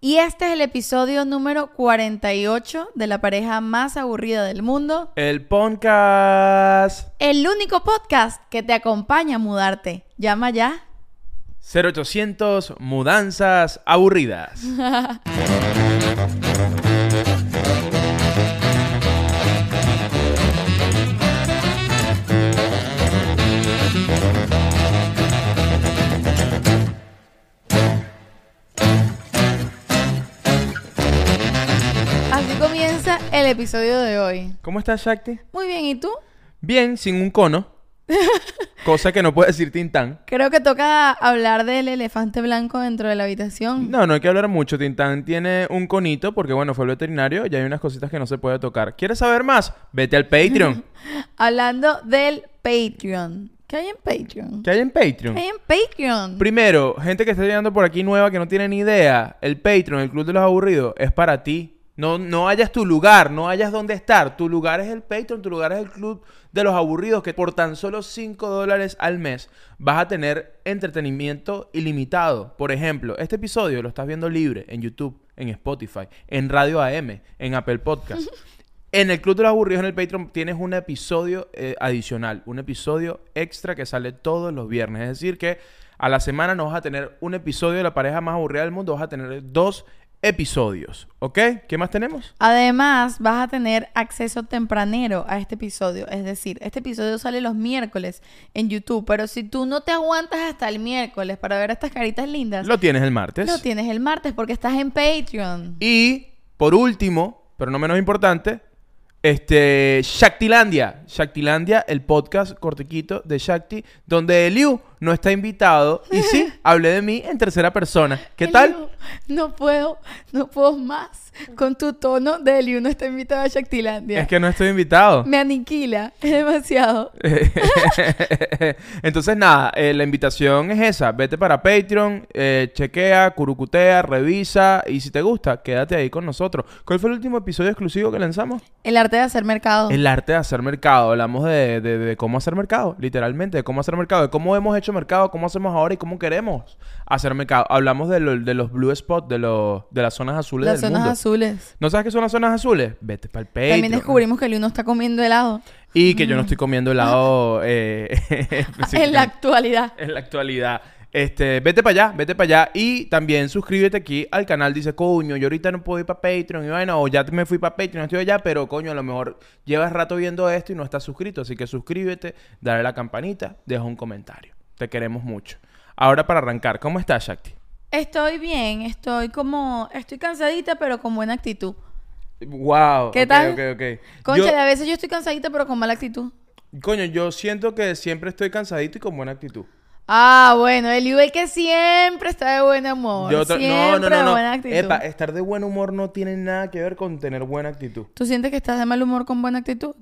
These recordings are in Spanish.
Y este es el episodio número 48 de la pareja más aburrida del mundo. El podcast El único podcast que te acompaña a mudarte. Llama ya. 0800 Mudanzas Aburridas. el episodio de hoy. ¿Cómo estás, Shakti? Muy bien, ¿y tú? Bien, sin un cono. Cosa que no puede decir Tintán. Creo que toca hablar del elefante blanco dentro de la habitación. No, no hay que hablar mucho. Tintán tiene un conito porque, bueno, fue el veterinario y hay unas cositas que no se puede tocar. ¿Quieres saber más? Vete al Patreon. Hablando del Patreon. ¿Qué hay en Patreon? ¿Qué hay en Patreon? ¿Qué hay en Patreon? Primero, gente que está llegando por aquí nueva que no tiene ni idea, el Patreon, el Club de los Aburridos, es para ti. No, no hayas tu lugar, no hayas dónde estar. Tu lugar es el Patreon, tu lugar es el Club de los Aburridos, que por tan solo 5 dólares al mes vas a tener entretenimiento ilimitado. Por ejemplo, este episodio lo estás viendo libre en YouTube, en Spotify, en Radio AM, en Apple Podcast. En el Club de los Aburridos, en el Patreon, tienes un episodio eh, adicional, un episodio extra que sale todos los viernes. Es decir, que a la semana no vas a tener un episodio de la pareja más aburrida del mundo, vas a tener dos episodios. ¿Ok? ¿Qué más tenemos? Además, vas a tener acceso tempranero a este episodio. Es decir, este episodio sale los miércoles en YouTube. Pero si tú no te aguantas hasta el miércoles para ver estas caritas lindas, Lo tienes el martes. lo tienes el martes porque estás en Patreon. Y por último, pero no menos importante, este Shaktilandia. Shaktilandia, el podcast cortiquito de Shakti, donde Eliu no está invitado. Y sí, hablé de mí en tercera persona. ¿Qué tal? No puedo, no puedo más con tu tono de Eliu no está invitado a Shaktilandia. Es que no estoy invitado. Me aniquila, es demasiado. Entonces, nada, eh, la invitación es esa. Vete para Patreon, eh, chequea, curucutea, revisa. Y si te gusta, quédate ahí con nosotros. ¿Cuál fue el último episodio exclusivo que lanzamos? El arte de hacer mercado. El arte de hacer mercado. Hablamos de, de- de cómo hacer mercado, literalmente, de cómo hacer mercado, de cómo hemos hecho mercado, cómo hacemos ahora y cómo queremos hacer mercado. Hablamos de, lo- de los blue spots, de, los de las zonas azules Las del zonas mundo. azules. ¿No sabes qué son las zonas azules? Vete para el Patreon. También descubrimos que Eliu no está comiendo helado Y que yo no estoy comiendo helado eh, en la actualidad. en la actualidad. Este, vete para allá, vete para allá. Y también suscríbete aquí al canal. Dice, coño, yo ahorita no puedo ir para Patreon. Y bueno, o ya me fui para Patreon, estoy allá, pero coño, a lo mejor llevas rato viendo esto y no estás suscrito. Así que suscríbete, dale a la campanita, deja un comentario. Te queremos mucho. Ahora para arrancar, ¿cómo estás, Shakti? Estoy bien, estoy como, estoy cansadita, pero con buena actitud. Wow. ¿Qué tal? Ok, ok. Concha, Yo- a veces yo estoy cansadita, pero con mala actitud. coño, yo siento que siempre estoy cansadito y con buena actitud. Ah, bueno, el que siempre está de buen humor. Yo de buena actitud. Epa, estar de buen humor no tiene nada que ver con tener buena actitud. ¿Tú sientes que estás de mal humor con buena actitud?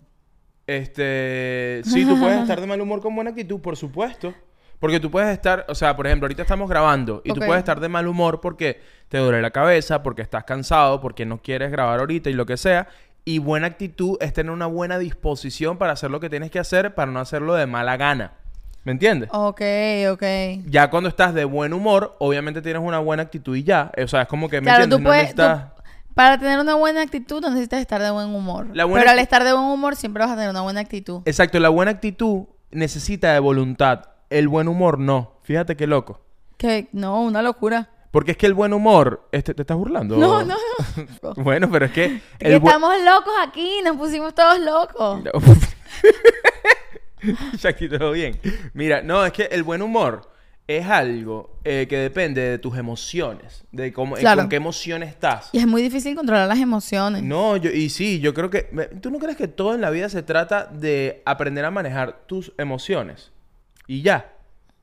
Este, sí, tú puedes estar de mal humor con buena actitud, por supuesto. Porque tú puedes estar, o sea, por ejemplo, ahorita estamos grabando y tú puedes estar de mal humor porque te duele la cabeza, porque estás cansado, porque no quieres grabar ahorita y lo que sea. Y buena actitud es tener una buena disposición para hacer lo que tienes que hacer, para no hacerlo de mala gana. ¿Me entiendes? Ok, ok. Ya cuando estás de buen humor, obviamente tienes una buena actitud y ya. O sea, es como que, ¿me Claro, entiendes? tú No puedes... necesitas- tú- para tener una buena actitud no necesitas estar de buen humor. La buena Pero al estar de buen humor siempre vas a tener una buena actitud. Exacto, la buena actitud necesita de voluntad. El buen humor no. Fíjate qué loco. Que no, una locura. Porque es que el buen humor... Este, ¿Te estás burlando? No, no, no. bueno, pero es que... Que El bu- estamos locos aquí, nos pusimos todos locos. Shaki, todo bien. Mira, no, es que el buen humor es algo eh, que depende de tus emociones. De cómo, con qué emoción estás. Y es muy difícil controlar las emociones. No, yo, y sí, yo creo que... ¿Tú no crees que todo en la vida se trata de aprender a manejar tus emociones? Y ya.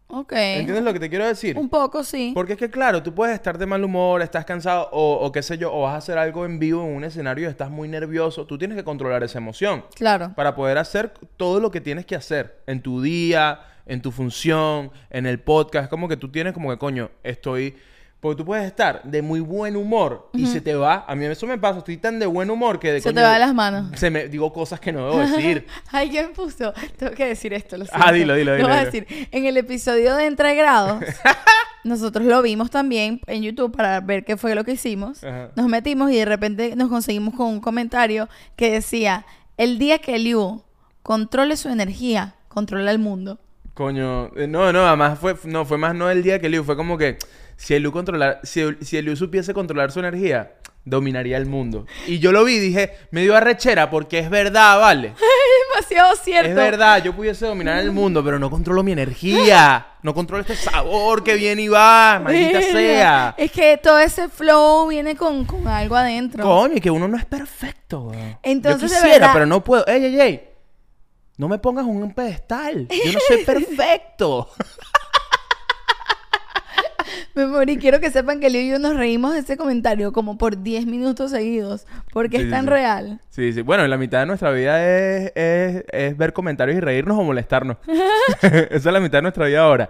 Ok. ¿Entiendes lo que te quiero decir? Un poco, sí. Porque es que, claro, tú puedes estar de mal humor, estás cansado, o, o qué sé yo, o vas a hacer algo en vivo en un escenario y estás muy nervioso. Tú tienes que controlar esa emoción Claro. para poder hacer todo lo que tienes que hacer en tu día, en tu función, en el podcast. Como que tú tienes como que, coño, estoy... Porque tú puedes estar de muy buen humor y se te va. A mí eso me pasa. Estoy tan de buen humor que de Se te va de las manos. Se me digo cosas que no debo decir. Alguien puso, tengo que decir esto, lo Ah, siento. dilo, dilo, Lo dilo, voy a dilo. decir. En el episodio de Entre Grados, nosotros lo vimos también en YouTube para ver qué fue lo que hicimos. Ajá. Nos metimos y de repente nos conseguimos con un comentario que decía, el día que Liu controle su energía, controla el mundo. Coño, eh, no, no, además fue, no, fue más no el día que Liu, fue como que si el Liu controlar, si, si supiese controlar su energía, dominaría el mundo. Y yo lo vi y dije, me dio arrechera porque es verdad, vale. Demasiado cierto. Es verdad, yo pudiese dominar el mundo, pero no controlo mi energía. No controlo este sabor que viene y va, maldita sea. Es que todo ese flow viene con, con algo adentro. Coño, y que uno no es perfecto, weón. Entonces, yo de quisiera, verdad- pero no puedo. Ey, ey, ey. No me pongas en un pedestal. Yo no soy perfecto. Me morí. Quiero que sepan que Liu y yo nos reímos de ese comentario como por 10 minutos seguidos. Porque Sí, es tan sí. real. Sí, sí. Bueno, la mitad de nuestra vida es, es, es ver comentarios y reírnos o molestarnos. Esa es la mitad de nuestra vida ahora.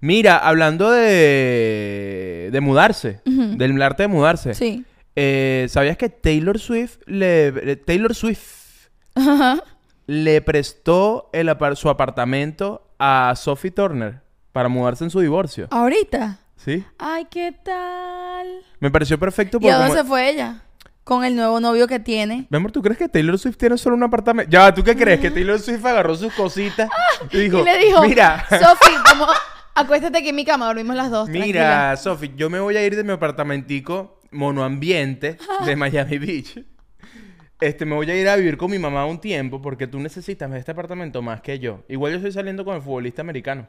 Mira, hablando de, de mudarse, del arte de mudarse. Sí. eh, ¿Sabías que Taylor Swift le, Taylor Swift le prestó el su apartamento a Sophie Turner para mudarse en su divorcio? Ahorita. ¿Sí? Ay, ¿qué tal? Me pareció perfecto ¿Y porque a dónde como- se fue ella? Con el nuevo novio que tiene. Mi amor, ¿tú crees que Taylor Swift tiene solo un apartamento? Ya, ¿tú qué crees? Que Taylor Swift agarró sus cositas y dijo, y le dijo, mira, Sofi, vamos, acuéstate aquí en mi cama, dormimos las dos. tranquila". mira, Sophie, yo me voy a ir de mi apartamentico monoambiente de Miami Beach. Este, me voy a ir a vivir con mi mamá un tiempo porque tú necesitas este apartamento más que yo. Igual yo estoy saliendo con el futbolista americano.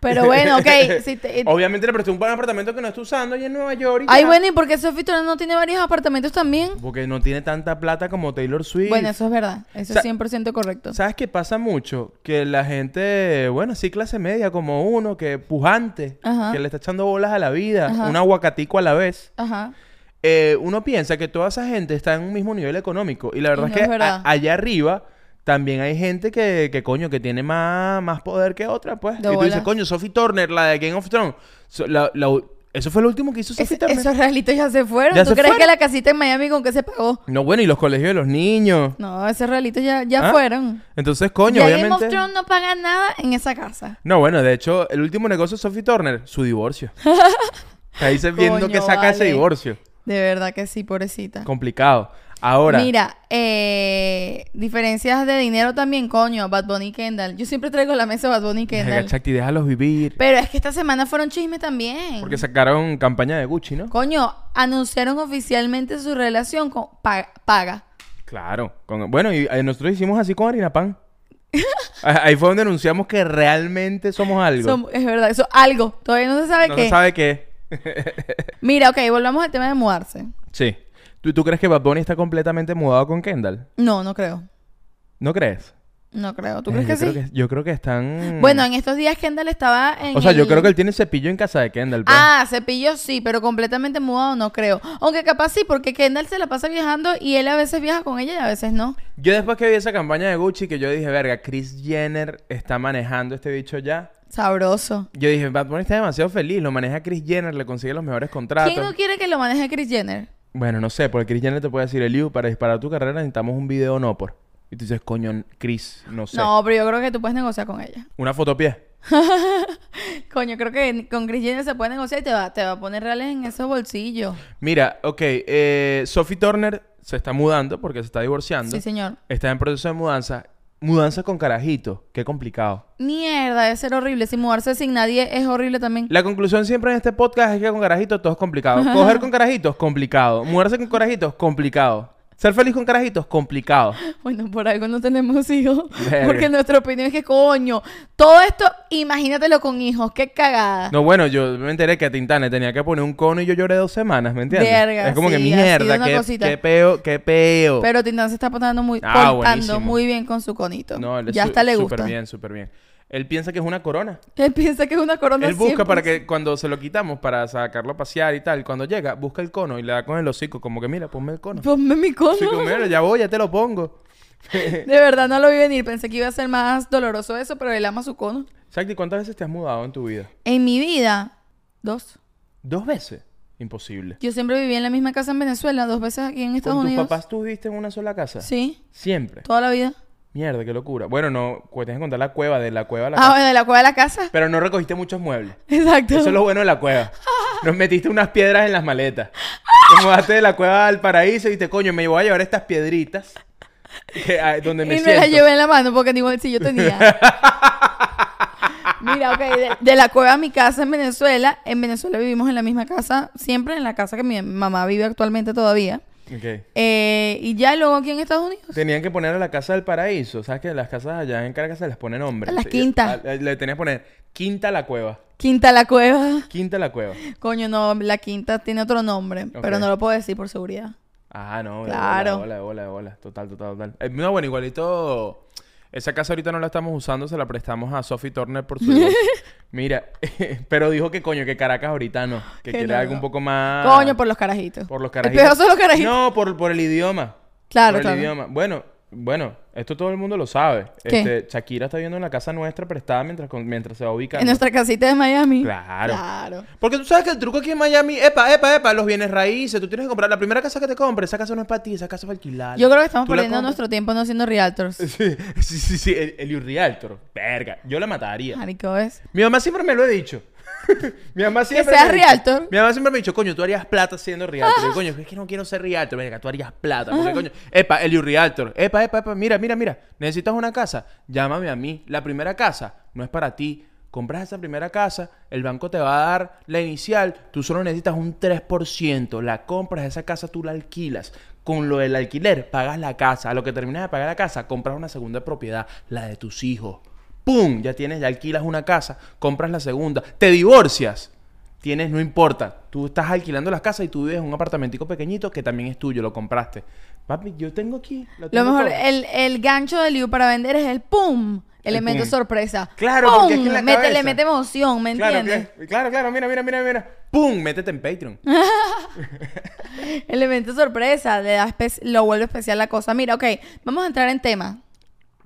Pero bueno, ok. si te- Obviamente le presté un buen apartamento que no está usando y en Nueva York. y Ay, ya. bueno, ¿y por qué Sofi Turner no tiene varios apartamentos también? Porque no tiene tanta plata como Taylor Swift. Bueno, eso es verdad. Eso Sa- es 100% correcto. ¿Sabes qué pasa mucho? Que la gente, bueno, sí, clase media como uno, que pujante, Ajá. que le está echando bolas a la vida, Ajá. un aguacatico a la vez. Ajá. eh, uno piensa que toda esa gente está en un mismo nivel económico. Y la verdad es que es verdad. a- allá arriba también hay gente que, que coño, que tiene más, más poder que otra, pues. De y tú dices, coño, Sophie Turner, la de Game of Thrones. so- la- la- eso fue lo último que hizo Sophie Es- Turner. esos realitos ya se fueron. ¿Ya ¿Tú se crees que la casita en Miami con qué se pagó? No, bueno, y los colegios de los niños. No, esos realitos ya, ya ¿Ah? fueron. Entonces, coño, ya obviamente. Game of Thrones no paga nada en esa casa. No, bueno, de hecho, el último negocio de Sophie Turner, su divorcio. Ahí se viendo Coño, que saca ese divorcio. De verdad que sí, pobrecita. Complicado. Ahora, Mira, eh, diferencias de dinero también, coño, Bad Bunny y Kendall. Yo siempre traigo a la mesa Bad Bunny y Kendall. Chacti, déjalos vivir. Pero es que esta semana fueron chismes también. Porque sacaron campaña de Gucci, ¿no? Coño, anunciaron oficialmente su relación con pa- Paga. Claro. con- bueno, y eh, nosotros hicimos así con Harina Pan. Ah, Ahí fue donde anunciamos que realmente somos algo. Som- es verdad, eso algo. Todavía no se sabe no qué. se sabe qué. Mira, ok, volvamos al tema de mudarse. Sí. ¿Tú, ¿Tú crees que Bad Bunny está completamente mudado con Kendall? No, no creo. ¿No crees? No creo. ¿Tú Eh, crees que yo sí? creo yo creo que están... Bueno, en estos días Kendall estaba en. O sea, yo creo que él tiene cepillo en casa de Kendall. pues. Ah, cepillo sí, pero completamente mudado no creo. Aunque capaz sí, porque Kendall se la pasa viajando y él a veces viaja con ella y a veces no. Yo después que vi esa campaña de Gucci, que yo dije, verga, Chris Jenner está manejando este bicho ya. Sabroso. Yo dije, Bad Bunny está demasiado feliz, lo maneja Chris Jenner, le consigue los mejores contratos. ¿Quién no quiere que lo maneje Chris Jenner? Bueno, no sé, porque Chris Jenner te puede decir, Eliu, para disparar tu carrera necesitamos un video no por. Y tú dices, coño, Chris, no sé. No, pero yo creo que tú puedes negociar con ella. Una fotopié. Coño, creo que con Chris Jenner se puede negociar y te va, te va a poner reales en esos bolsillos. Mira, ok, eh, Sophie Turner se está mudando porque se está divorciando. Sí, señor. Está en proceso de mudanza. Mudanza con carajito, qué complicado. Mierda, debe ser horrible. Si mudarse sin nadie es horrible también. La conclusión siempre en este podcast es que con carajitos todo es complicado. Coger con carajitos, complicado. Mudarse con carajitos, complicado. Ser feliz con carajitos, complicado. Bueno, por algo no tenemos hijos. Verga. Porque nuestra opinión es que, coño, todo esto, imagínatelo con hijos. Qué cagada. No, bueno, yo me enteré que a Tintane tenía que poner un cono y yo lloré dos semanas, ¿me entiendes? Verga, es como que sí, mierda, qué, peo, qué peo. Pero Tintán se está portando muy, Ah, portando muy bien con su conito. No, él ya hasta le súper gusta. bien, súper bien. Él piensa que es una corona. Él piensa que es una corona Él busca para que cuando se lo quitamos, para sacarlo a pasear y tal, cuando llega, busca el cono y le da con el hocico, como que mira, ponme el cono. Ponme mi cono. Sí, como, "Mira, ya voy, ya te lo pongo. De verdad, no lo vi venir. Pensé que iba a ser más doloroso eso, pero él ama su cono. Exacto, ¿y cuántas veces te has mudado en tu vida? En mi vida, dos. ¿Dos veces? Imposible. Yo siempre viví en la misma casa en Venezuela, dos veces aquí en Estados ¿Con tus Unidos. papás tú viviste en una sola casa? Sí, Siempre. toda la vida. Mierda, qué locura. Bueno, no, pues tienes que contar la cueva, de la cueva a la Ah, casa. bueno, de la cueva de la casa. Pero no recogiste muchos muebles. Exacto. Eso es lo bueno de la cueva. Nos metiste unas piedras en las maletas. Te mudaste de la cueva al paraíso y dijiste, coño, me voy a llevar estas piedritas. que- a- donde me y me siento. la llevé en la mano porque ni bolsillo tenía. Mira, ok, de, de la cueva a mi casa en Venezuela. En Venezuela vivimos en la misma casa, siempre en la casa que mi mamá vive actualmente todavía. Ok. Eh, y ya luego aquí en Estados Unidos. Tenían que poner a la casa del paraíso. ¿Sabes que las casas allá en Caracas se les pone nombre? Las quintas. Le tenías que poner Quinta la Cueva. Quinta la cueva. Quinta la Cueva. Coño, no, la quinta tiene otro nombre, pero no lo puedo decir por seguridad. Ah, no. Claro. de bola, de bola. Total, total, total. Eh, no, bueno, igualito... Esa casa ahorita no la estamos usando, se la prestamos a Sophie Turner por su. Mira, pero dijo que coño, que Caracas ahorita no. Que Que quiere no, algo no. un poco más... Coño, por los carajitos. Por los El carajitos. peor son los carajitos. No, por, por el idioma. Claro, por el claro. idioma. Bueno, bueno, esto todo el mundo lo sabe. ¿Qué? Este, Shakira está viviendo en la casa nuestra prestada mientras, con- mientras se va ubicando. En nuestra casita de Miami. Claro. Claro. Porque tú sabes que el truco aquí en Miami, epa, epa, epa, los bienes raíces, tú tienes que comprar la primera casa que te compres, esa casa no es para ti, esa casa es para alquilar. Yo creo que estamos perdiendo nuestro tiempo no siendo realtors. Sí, sí, sí, sí, el, el Realtor. Verga, yo la mataría. Marico, ¿ves? Mi mamá siempre me lo ha dicho. Mi mamá siempre seas me ha dicho- realtor. Mi mamá siempre me ha dicho, coño, tú harías plata siendo realtor. Y coño, es que no quiero ser realtor. Venga, tú harías plata. Porque, coño, epa, Eliu Realtor. Epa, epa, epa, mira, mira, mira. ¿Necesitas una casa? Llámame a mí. La primera casa no es para ti. Compras esa primera casa, el banco te va a dar la inicial, tú solo necesitas un 3%, la compras, esa casa tú la alquilas. Con lo del alquiler, pagas la casa. A lo que terminas de pagar la casa, compras una segunda propiedad, la de tus hijos. ¡Pum! Ya tienes, ya alquilas una casa, compras la segunda, te divorcias. Tienes, no importa. Tú estás alquilando las casas y tú vives en un apartamentico pequeñito que también es tuyo, lo compraste. Papi, yo tengo aquí. Lo tengo mejor, todo. el, el gancho de Liu para vender es el pum. Elemento pum. sorpresa. Claro, ¡Pum! porque es que en la Mete- cabeza- Le mete emoción, ¿me Claro, entiendes? que- claro, claro, mira, mira, mira, mira. ¡Pum! Métete en Patreon. Elemento sorpresa, le da lo vuelve especial la cosa. Mira, ok, vamos a entrar en tema.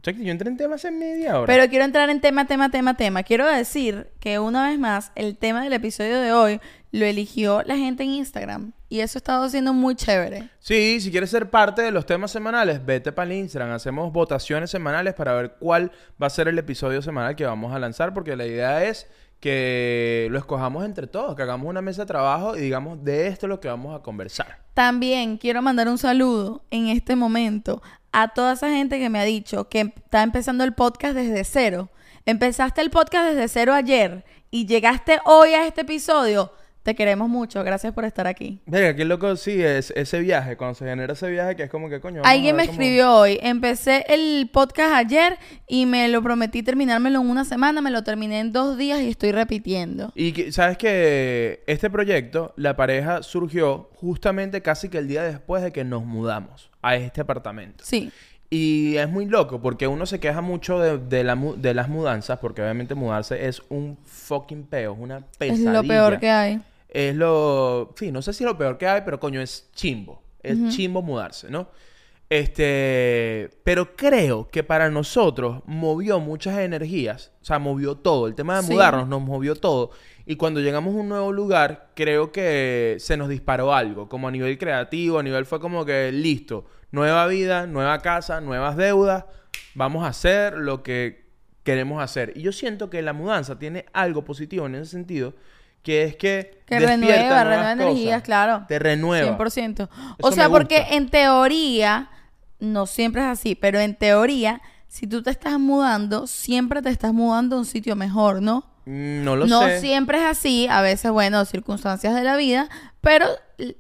Check, yo entré en temas en media hora. Pero quiero entrar en tema, tema, tema, tema. Quiero decir que una vez más, el tema del episodio de hoy lo eligió la gente en Instagram. Y eso ha estado siendo muy chévere. Sí, si quieres ser parte de los temas semanales, vete para el Instagram. Hacemos votaciones semanales para ver cuál va a ser el episodio semanal que vamos a lanzar, porque la idea es que lo escojamos entre todos, que hagamos una mesa de trabajo y digamos de esto es lo que vamos a conversar. También quiero mandar un saludo en este momento a toda esa gente que me ha dicho que está empezando el podcast desde cero. Empezaste el podcast desde cero ayer y llegaste hoy a este episodio. Te queremos mucho. Gracias por estar aquí. Venga, qué loco sí es ese viaje, cuando se genera ese viaje que es como que coño. Alguien me cómo- escribió hoy. Empecé el podcast ayer y me lo prometí terminármelo en una semana. Me lo terminé en dos días y estoy repitiendo. Y que- sabes que este proyecto, la pareja surgió justamente casi que el día después de que nos mudamos a este apartamento. Sí. Y es muy loco porque uno se queja mucho de, de la mu- de las mudanzas, porque obviamente mudarse es un fucking peo, es una Es pesadilla. lo peor que hay. Es lo... Sí, no sé si es lo peor que hay, pero coño, es chimbo. Es chimbo mudarse, ¿no? Este... Pero creo que para nosotros movió muchas energías. O sea, movió todo. El tema de Sí. mudarnos nos movió todo. Y cuando llegamos a un nuevo lugar, creo que se nos disparó algo. Como a nivel creativo, a nivel fue como que listo. Nueva vida, nueva casa, nuevas deudas. Vamos a hacer lo que queremos hacer. Y yo siento que la mudanza tiene algo positivo en ese sentido. Que es que... Que renueva, renueva energías, claro. Te renueva. 100%. O Eso sea, porque en teoría, no siempre es así, pero en teoría, si tú te estás mudando, siempre te estás mudando a un sitio mejor, ¿no? Mm, No lo no sé. siempre es así, a veces, bueno, circunstancias de la vida, pero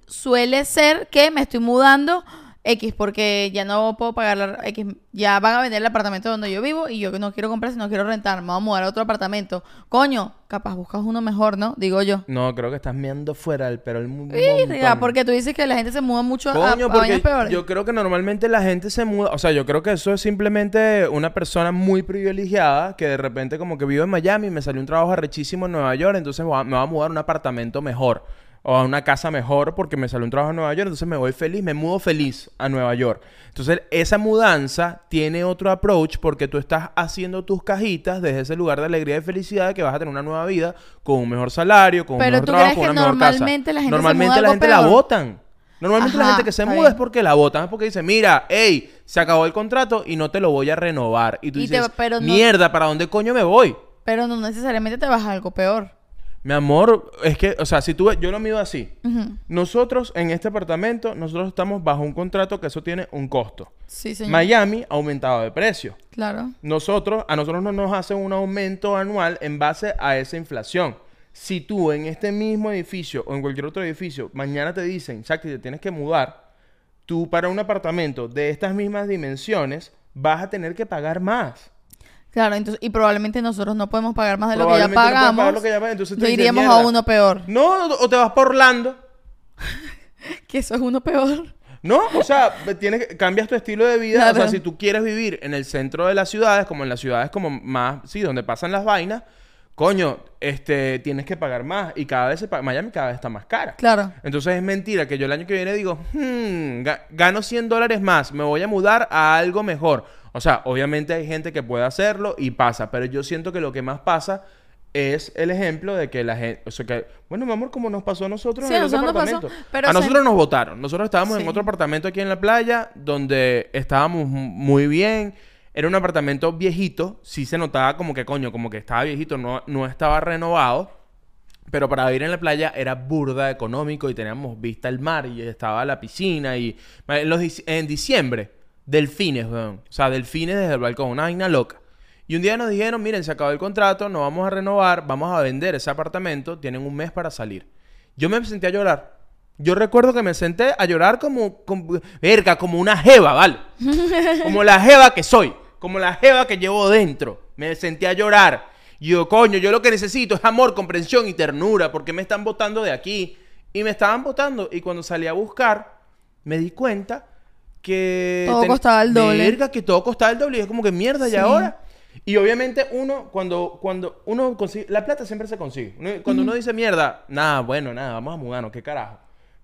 suele ser que me estoy mudando X, porque ya no puedo pagar la X, ya van a vender el apartamento donde yo vivo y yo no quiero comprar, sino quiero rentar, me voy a mudar a otro apartamento. Coño, capaz buscas uno mejor, ¿no? Digo yo. No, creo que estás mirando fuera del pero el mu- Verga, montón. porque tú dices que la gente se muda mucho a, Coño, a vainas porque peores. yo creo que normalmente la gente se muda, o sea, yo creo que eso es simplemente una persona muy privilegiada que de repente como que vive en Miami, me salió un trabajo arrechísimo en Nueva York, entonces me va a mudar a un apartamento mejor o a una casa mejor porque me salió un trabajo en Nueva York, entonces me voy feliz, me mudo feliz a Nueva York. Entonces, esa mudanza tiene otro approach porque tú estás haciendo tus cajitas desde ese lugar de alegría y felicidad que vas a tener una nueva vida con un mejor salario, con un mejor ¿tú trabajo, con una mejor casa. normalmente la gente se muda la gente la votan. Normalmente la gente que se muda bien. es porque la votan, es porque dice, mira, hey, se acabó el contrato y no te lo voy a renovar. Y tú Y te- dices, pero no- mierda, ¿para dónde coño me voy? Pero no necesariamente te vas a algo peor. Mi amor, es que, o sea, si tú ves, yo lo mido así. Nosotros en este apartamento, nosotros estamos bajo un contrato que eso tiene un costo. Sí, señor. Miami ha aumentado de precio. Claro. Nosotros, a nosotros no nos hacen un aumento anual en base a esa inflación. Si tú en este mismo edificio o en cualquier otro edificio mañana te dicen, que te tienes que mudar, tú para un apartamento de estas mismas dimensiones vas a tener que pagar más. Claro, entonces, y probablemente nosotros no podemos pagar más de lo que ya no pagamos. pagar lo que ya pagas, entonces te dicen, iríamos a uno peor. No, o te vas por Orlando. Que eso es uno peor. No, o sea, tienes cambias tu estilo de vida. O sea, si tú quieres vivir en el centro de las ciudades, como en las ciudades como más, sí, donde pasan las vainas, coño, este, tienes que pagar más. Y cada vez se paga, Miami cada vez está más cara. Claro. Entonces es mentira que yo el año que viene digo, "Hmm, ga- gano 100 dólares más, me voy a mudar a algo mejor. O sea, obviamente hay gente que puede hacerlo y pasa, pero yo siento que lo que más pasa es el ejemplo de que la gente, o sea que, bueno, mi amor, como nos pasó a nosotros Sí, en el otro pasó, apartamento. pero a se- nosotros nos votaron. Nosotros estábamos en otro apartamento aquí en la playa donde estábamos mu- muy bien. Era un apartamento viejito, sí se notaba como que coño, como que estaba viejito, no, no estaba renovado. Pero para vivir en la playa era burda económico y teníamos vista al mar y estaba la piscina y en, los dic- en diciembre delfines, weón. O sea, delfines desde el balcón, una vaina loca. Y un día nos dijeron, miren, se acabó el contrato, no vamos a renovar, vamos a vender ese apartamento, tienen un mes para salir. Yo me senté a llorar. Yo recuerdo que me senté a llorar como, como verga, como una jeva, ¿vale? como la jeva que soy, como la jeva que llevo dentro. Me senté a llorar. Y yo, coño, yo lo que necesito es amor, comprensión y ternura, porque me están botando de aquí. Y me estaban botando. Y cuando salí a buscar, me di cuenta que... Todo costaba el doble. Verga, que todo costaba el doble. Y es como que mierda, ¿y Sí. ahora? Y obviamente uno, cuando, cuando uno consigue... La plata siempre se consigue. Uno- cuando uno dice mierda, nada, bueno, nada, vamos a mudarnos, qué carajo.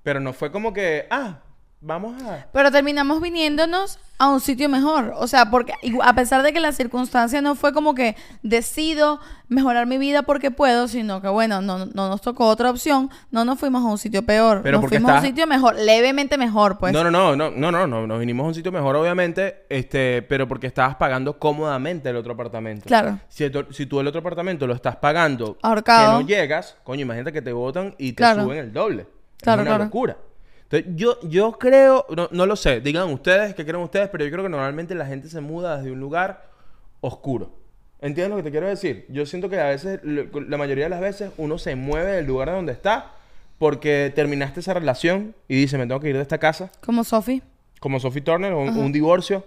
Pero no fue como que, ah, vamos a... Pero terminamos viniéndonos a un sitio mejor. O sea, porque a pesar de que la circunstancia no fue como que decido mejorar mi vida porque puedo, sino que bueno, no, no nos tocó otra opción, no nos fuimos a un sitio peor. Pero nos fuimos a un sitio mejor, levemente mejor, pues. No, no, no, no, no, no, no, nos vinimos a un sitio mejor, obviamente, este, pero porque estabas pagando cómodamente el otro apartamento. Claro. Si, tu- si tú el otro apartamento lo estás pagando, Ahorcado. que no llegas, coño, imagínate que te votan y te Claro. suben el doble. Claro, es una claro. locura. Entonces, yo, yo creo, no, no lo sé, digan ustedes qué creen ustedes, pero yo creo que normalmente la gente se muda desde un lugar oscuro. ¿Entiendes lo que te quiero decir? Yo siento que a veces, la mayoría de las veces, uno se mueve del lugar donde está porque terminaste esa relación y dice, me tengo que ir de esta casa Como Sophie. como Sophie Turner, un, un divorcio,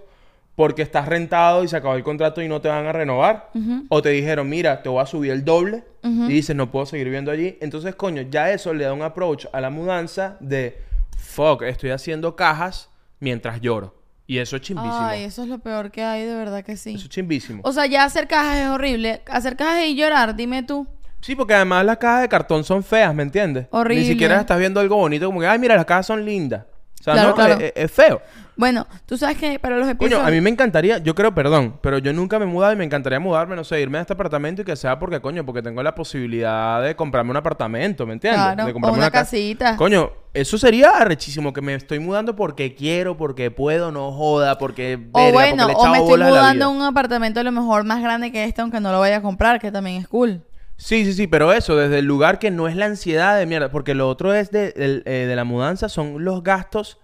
porque estás rentado y se acabó el contrato y no te van a renovar. O te dijeron, mira, te voy a subir el doble. Y dices, no puedo seguir viviendo allí. Entonces, coño, ya eso le da un approach a la mudanza de, fuck, estoy haciendo cajas mientras lloro. Y eso es chimbísimo. Ay, eso es lo peor que hay, de verdad que sí. Eso es chimbísimo. O sea, ya hacer cajas es horrible. Hacer cajas y llorar, dime tú. Sí, porque además las cajas de cartón son feas, ¿me entiendes? Horrible. Ni siquiera estás viendo algo bonito como que, ay, mira, las cajas son lindas. O sea, Claro, no, claro. Es, feo. Bueno, tú sabes que para los Coño, episodios... a mí me encantaría, yo creo, perdón, pero yo nunca me he mudado y me encantaría mudarme, no sé, irme a este apartamento y que sea porque, coño, porque tengo la posibilidad de comprarme un apartamento, ¿me entiendes? Claro, de o una ca- casita. Coño, eso sería arrechísimo, que me estoy mudando porque quiero, porque puedo, no joda, porque... O verga, bueno, porque le he o me estoy mudando a un apartamento a lo mejor más grande que este, aunque no lo vaya a comprar, que también es cool. Sí, sí, sí, pero eso, desde el lugar que no es la ansiedad de mierda, porque lo otro es de, eh, de la mudanza, son los gastos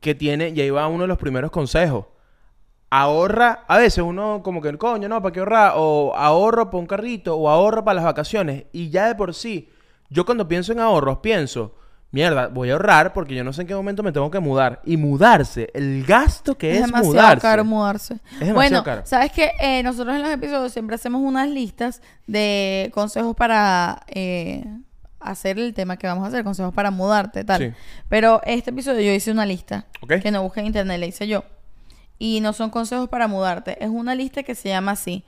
que tiene, y ahí va uno de los primeros consejos. Ahorra, a veces uno como que, coño, no, ¿para qué ahorrar? O ahorro para un carrito, o ahorro para las vacaciones, y ya de por sí, yo cuando pienso en ahorros, pienso, mierda, voy a ahorrar porque yo no sé en qué momento me tengo que mudar. Y mudarse, el gasto que es, demasiado mudarse. caro mudarse. demasiado bueno, caro. sabes que nosotros en los episodios siempre hacemos unas listas de consejos para eh, hacer el tema que vamos a hacer, consejos para mudarte, tal. Sí. Pero este episodio yo hice una lista que no busqué en internet, la hice yo. Y no son consejos para mudarte, es una lista que se llama así.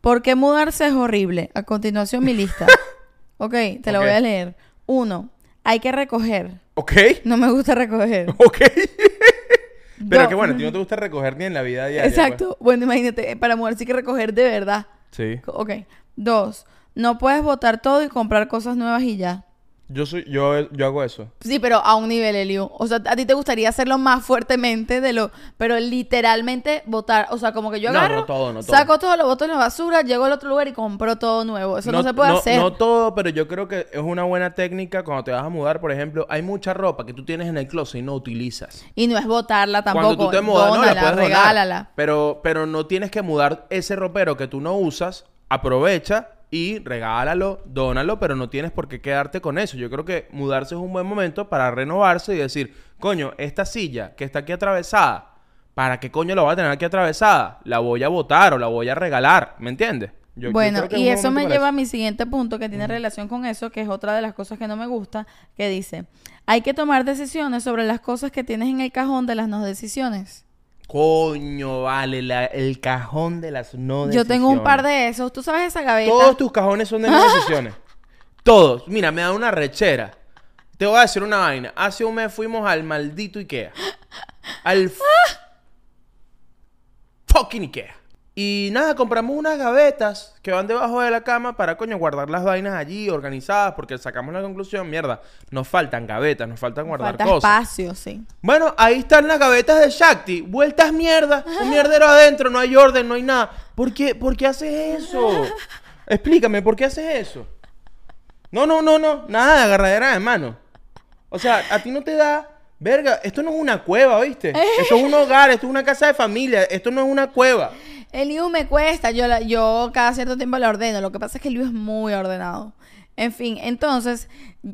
¿Por qué mudarse es horrible? A continuación mi lista. ok, te la voy a leer. Uno, hay que recoger. ¿Ok? No me gusta recoger. ¿Ok? Pero que bueno, a ti no te gusta recoger ni en la vida diaria. pues. Exacto. Bueno, imagínate, para mudarse hay que recoger de verdad. Sí. Ok. Dos, no puedes botar todo y comprar cosas nuevas y ya. Yo soy, yo, yo hago eso. Sí, pero a un nivel, Eliu. O sea, a ti te gustaría hacerlo más fuertemente de lo... Pero literalmente votar. O sea, como que yo No, agarro... no todo, no todo. Saco todo, lo boto en la basura, llego al otro lugar y compro todo nuevo. Eso no, se puede hacer. No todo, pero yo creo que es una buena técnica cuando te vas a mudar, por ejemplo. Hay mucha ropa que tú tienes en el closet y no utilizas. Y no es botarla tampoco. Cuando tú te mudas, no, la puedes donar. regálala. Pero, pero no tienes que mudar ese ropero que tú no usas. Aprovecha y regálalo, dónalo, pero no tienes por qué quedarte con eso. Yo creo que mudarse es un buen momento para renovarse y decir, coño, esta silla que está aquí atravesada, ¿para qué coño la voy a tener aquí atravesada? La voy a botar o la voy a regalar, ¿me entiendes? Yo- bueno, y eso me lleva a mi siguiente punto que tiene relación con eso, que es otra de las cosas que no me gusta, que dice, hay que tomar decisiones sobre las cosas que tienes en el cajón de las no decisiones. Coño, vale, la- el cajón de las no Yo tengo un decisiones. par de esos. ¿Tú sabes esa gaveta? Todos tus cajones son de no decisiones. Todos. Mira, me da una rechera. Te voy a decir una vaina. Hace un mes fuimos al maldito Ikea. Al f- fucking Ikea. Y nada, compramos unas gavetas que van debajo de la cama para, coño, guardar las vainas allí organizadas porque sacamos la conclusión, mierda, nos faltan gavetas, nos faltan guardar Falta cosas. espacio, sí. Bueno, ahí están las gavetas de Shakti. Vueltas mierda. Un mierdero adentro. No hay orden, no hay nada. ¿Por qué, ¿Por qué haces eso? Explícame, ¿por qué haces eso? No, no, no, no. Nada de agarradera de mano. O sea, a ti no te da... Verga, esto no es una cueva, ¿viste? Esto es un hogar, esto es una casa de familia. Esto no es una cueva. El Liu me cuesta, yo, la- yo cada cierto tiempo la ordeno. Lo que pasa es que el Liu es muy ordenado. En fin, entonces,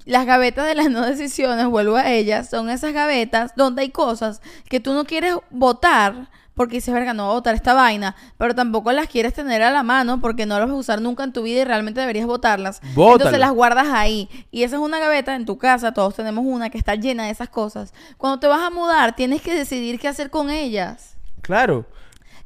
las gavetas de las no decisiones, vuelvo a ellas, son esas gavetas donde hay cosas que tú no quieres votar porque dices, verga, no voy a votar esta vaina, pero tampoco las quieres tener a la mano porque no las vas a usar nunca en tu vida y realmente deberías votarlas. Bótalo. Entonces las guardas ahí. Y esa es una gaveta en tu casa, todos tenemos una que está llena de esas cosas. Cuando te vas a mudar, tienes que decidir qué hacer con ellas. Claro.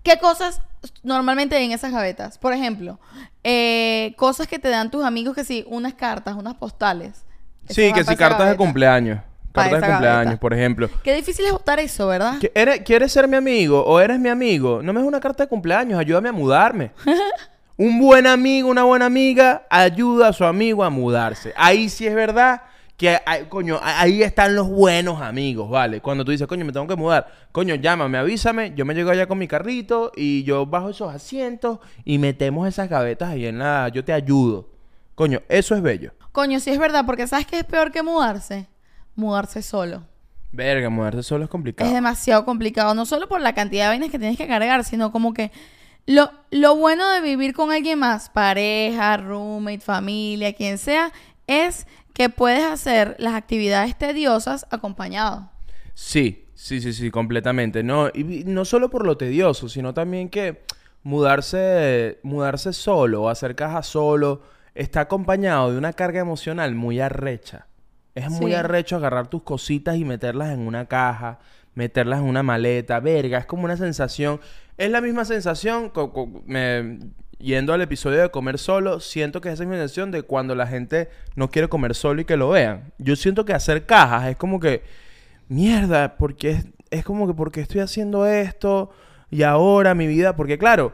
¿Qué cosas normalmente en esas gavetas? Por ejemplo, eh, cosas que te dan tus amigos, que sí, unas cartas, unas postales. Eso Sí, que esa cartas de cumpleaños. Cartas de cumpleaños, gaveta. por ejemplo. Qué difícil es votar eso, ¿verdad? ¿Qui- eres- ¿Quieres ser mi amigo o eres mi amigo? No me es una carta de cumpleaños, ayúdame a mudarme. Un buen amigo, una buena amiga, ayuda a su amigo a mudarse. Ahí sí es verdad que, coño, ahí están los buenos amigos, ¿vale? Cuando tú dices, coño, me tengo que mudar. Coño, llámame, avísame, yo me llego allá con mi carrito y yo bajo esos asientos y metemos esas gavetas ahí en la... Yo te ayudo. Coño, eso es bello. Coño, sí es verdad, porque ¿sabes qué es peor que mudarse? Mudarse solo. Verga, mudarse solo es complicado. Es demasiado complicado, no solo por la cantidad de vainas que tienes que cargar, sino como que lo, lo bueno de vivir con alguien más, pareja, roommate, familia, quien sea, es que puedes hacer las actividades tediosas acompañado. Sí, sí, sí, sí, completamente. No, y no solo por lo tedioso, sino también que mudarse, mudarse solo o hacer caja solo está acompañado de una carga emocional muy arrecha. Es muy Sí. arrecho agarrar tus cositas y meterlas en una caja, meterlas en una maleta, verga, es como una sensación, es la misma sensación, co- co- me- yendo al episodio de comer solo, siento que esa es mi sensación de cuando la gente no quiere comer solo y que lo vean. Yo siento que hacer cajas es como que, mierda, porque es, es como que porque estoy haciendo esto y ahora mi vida, porque claro,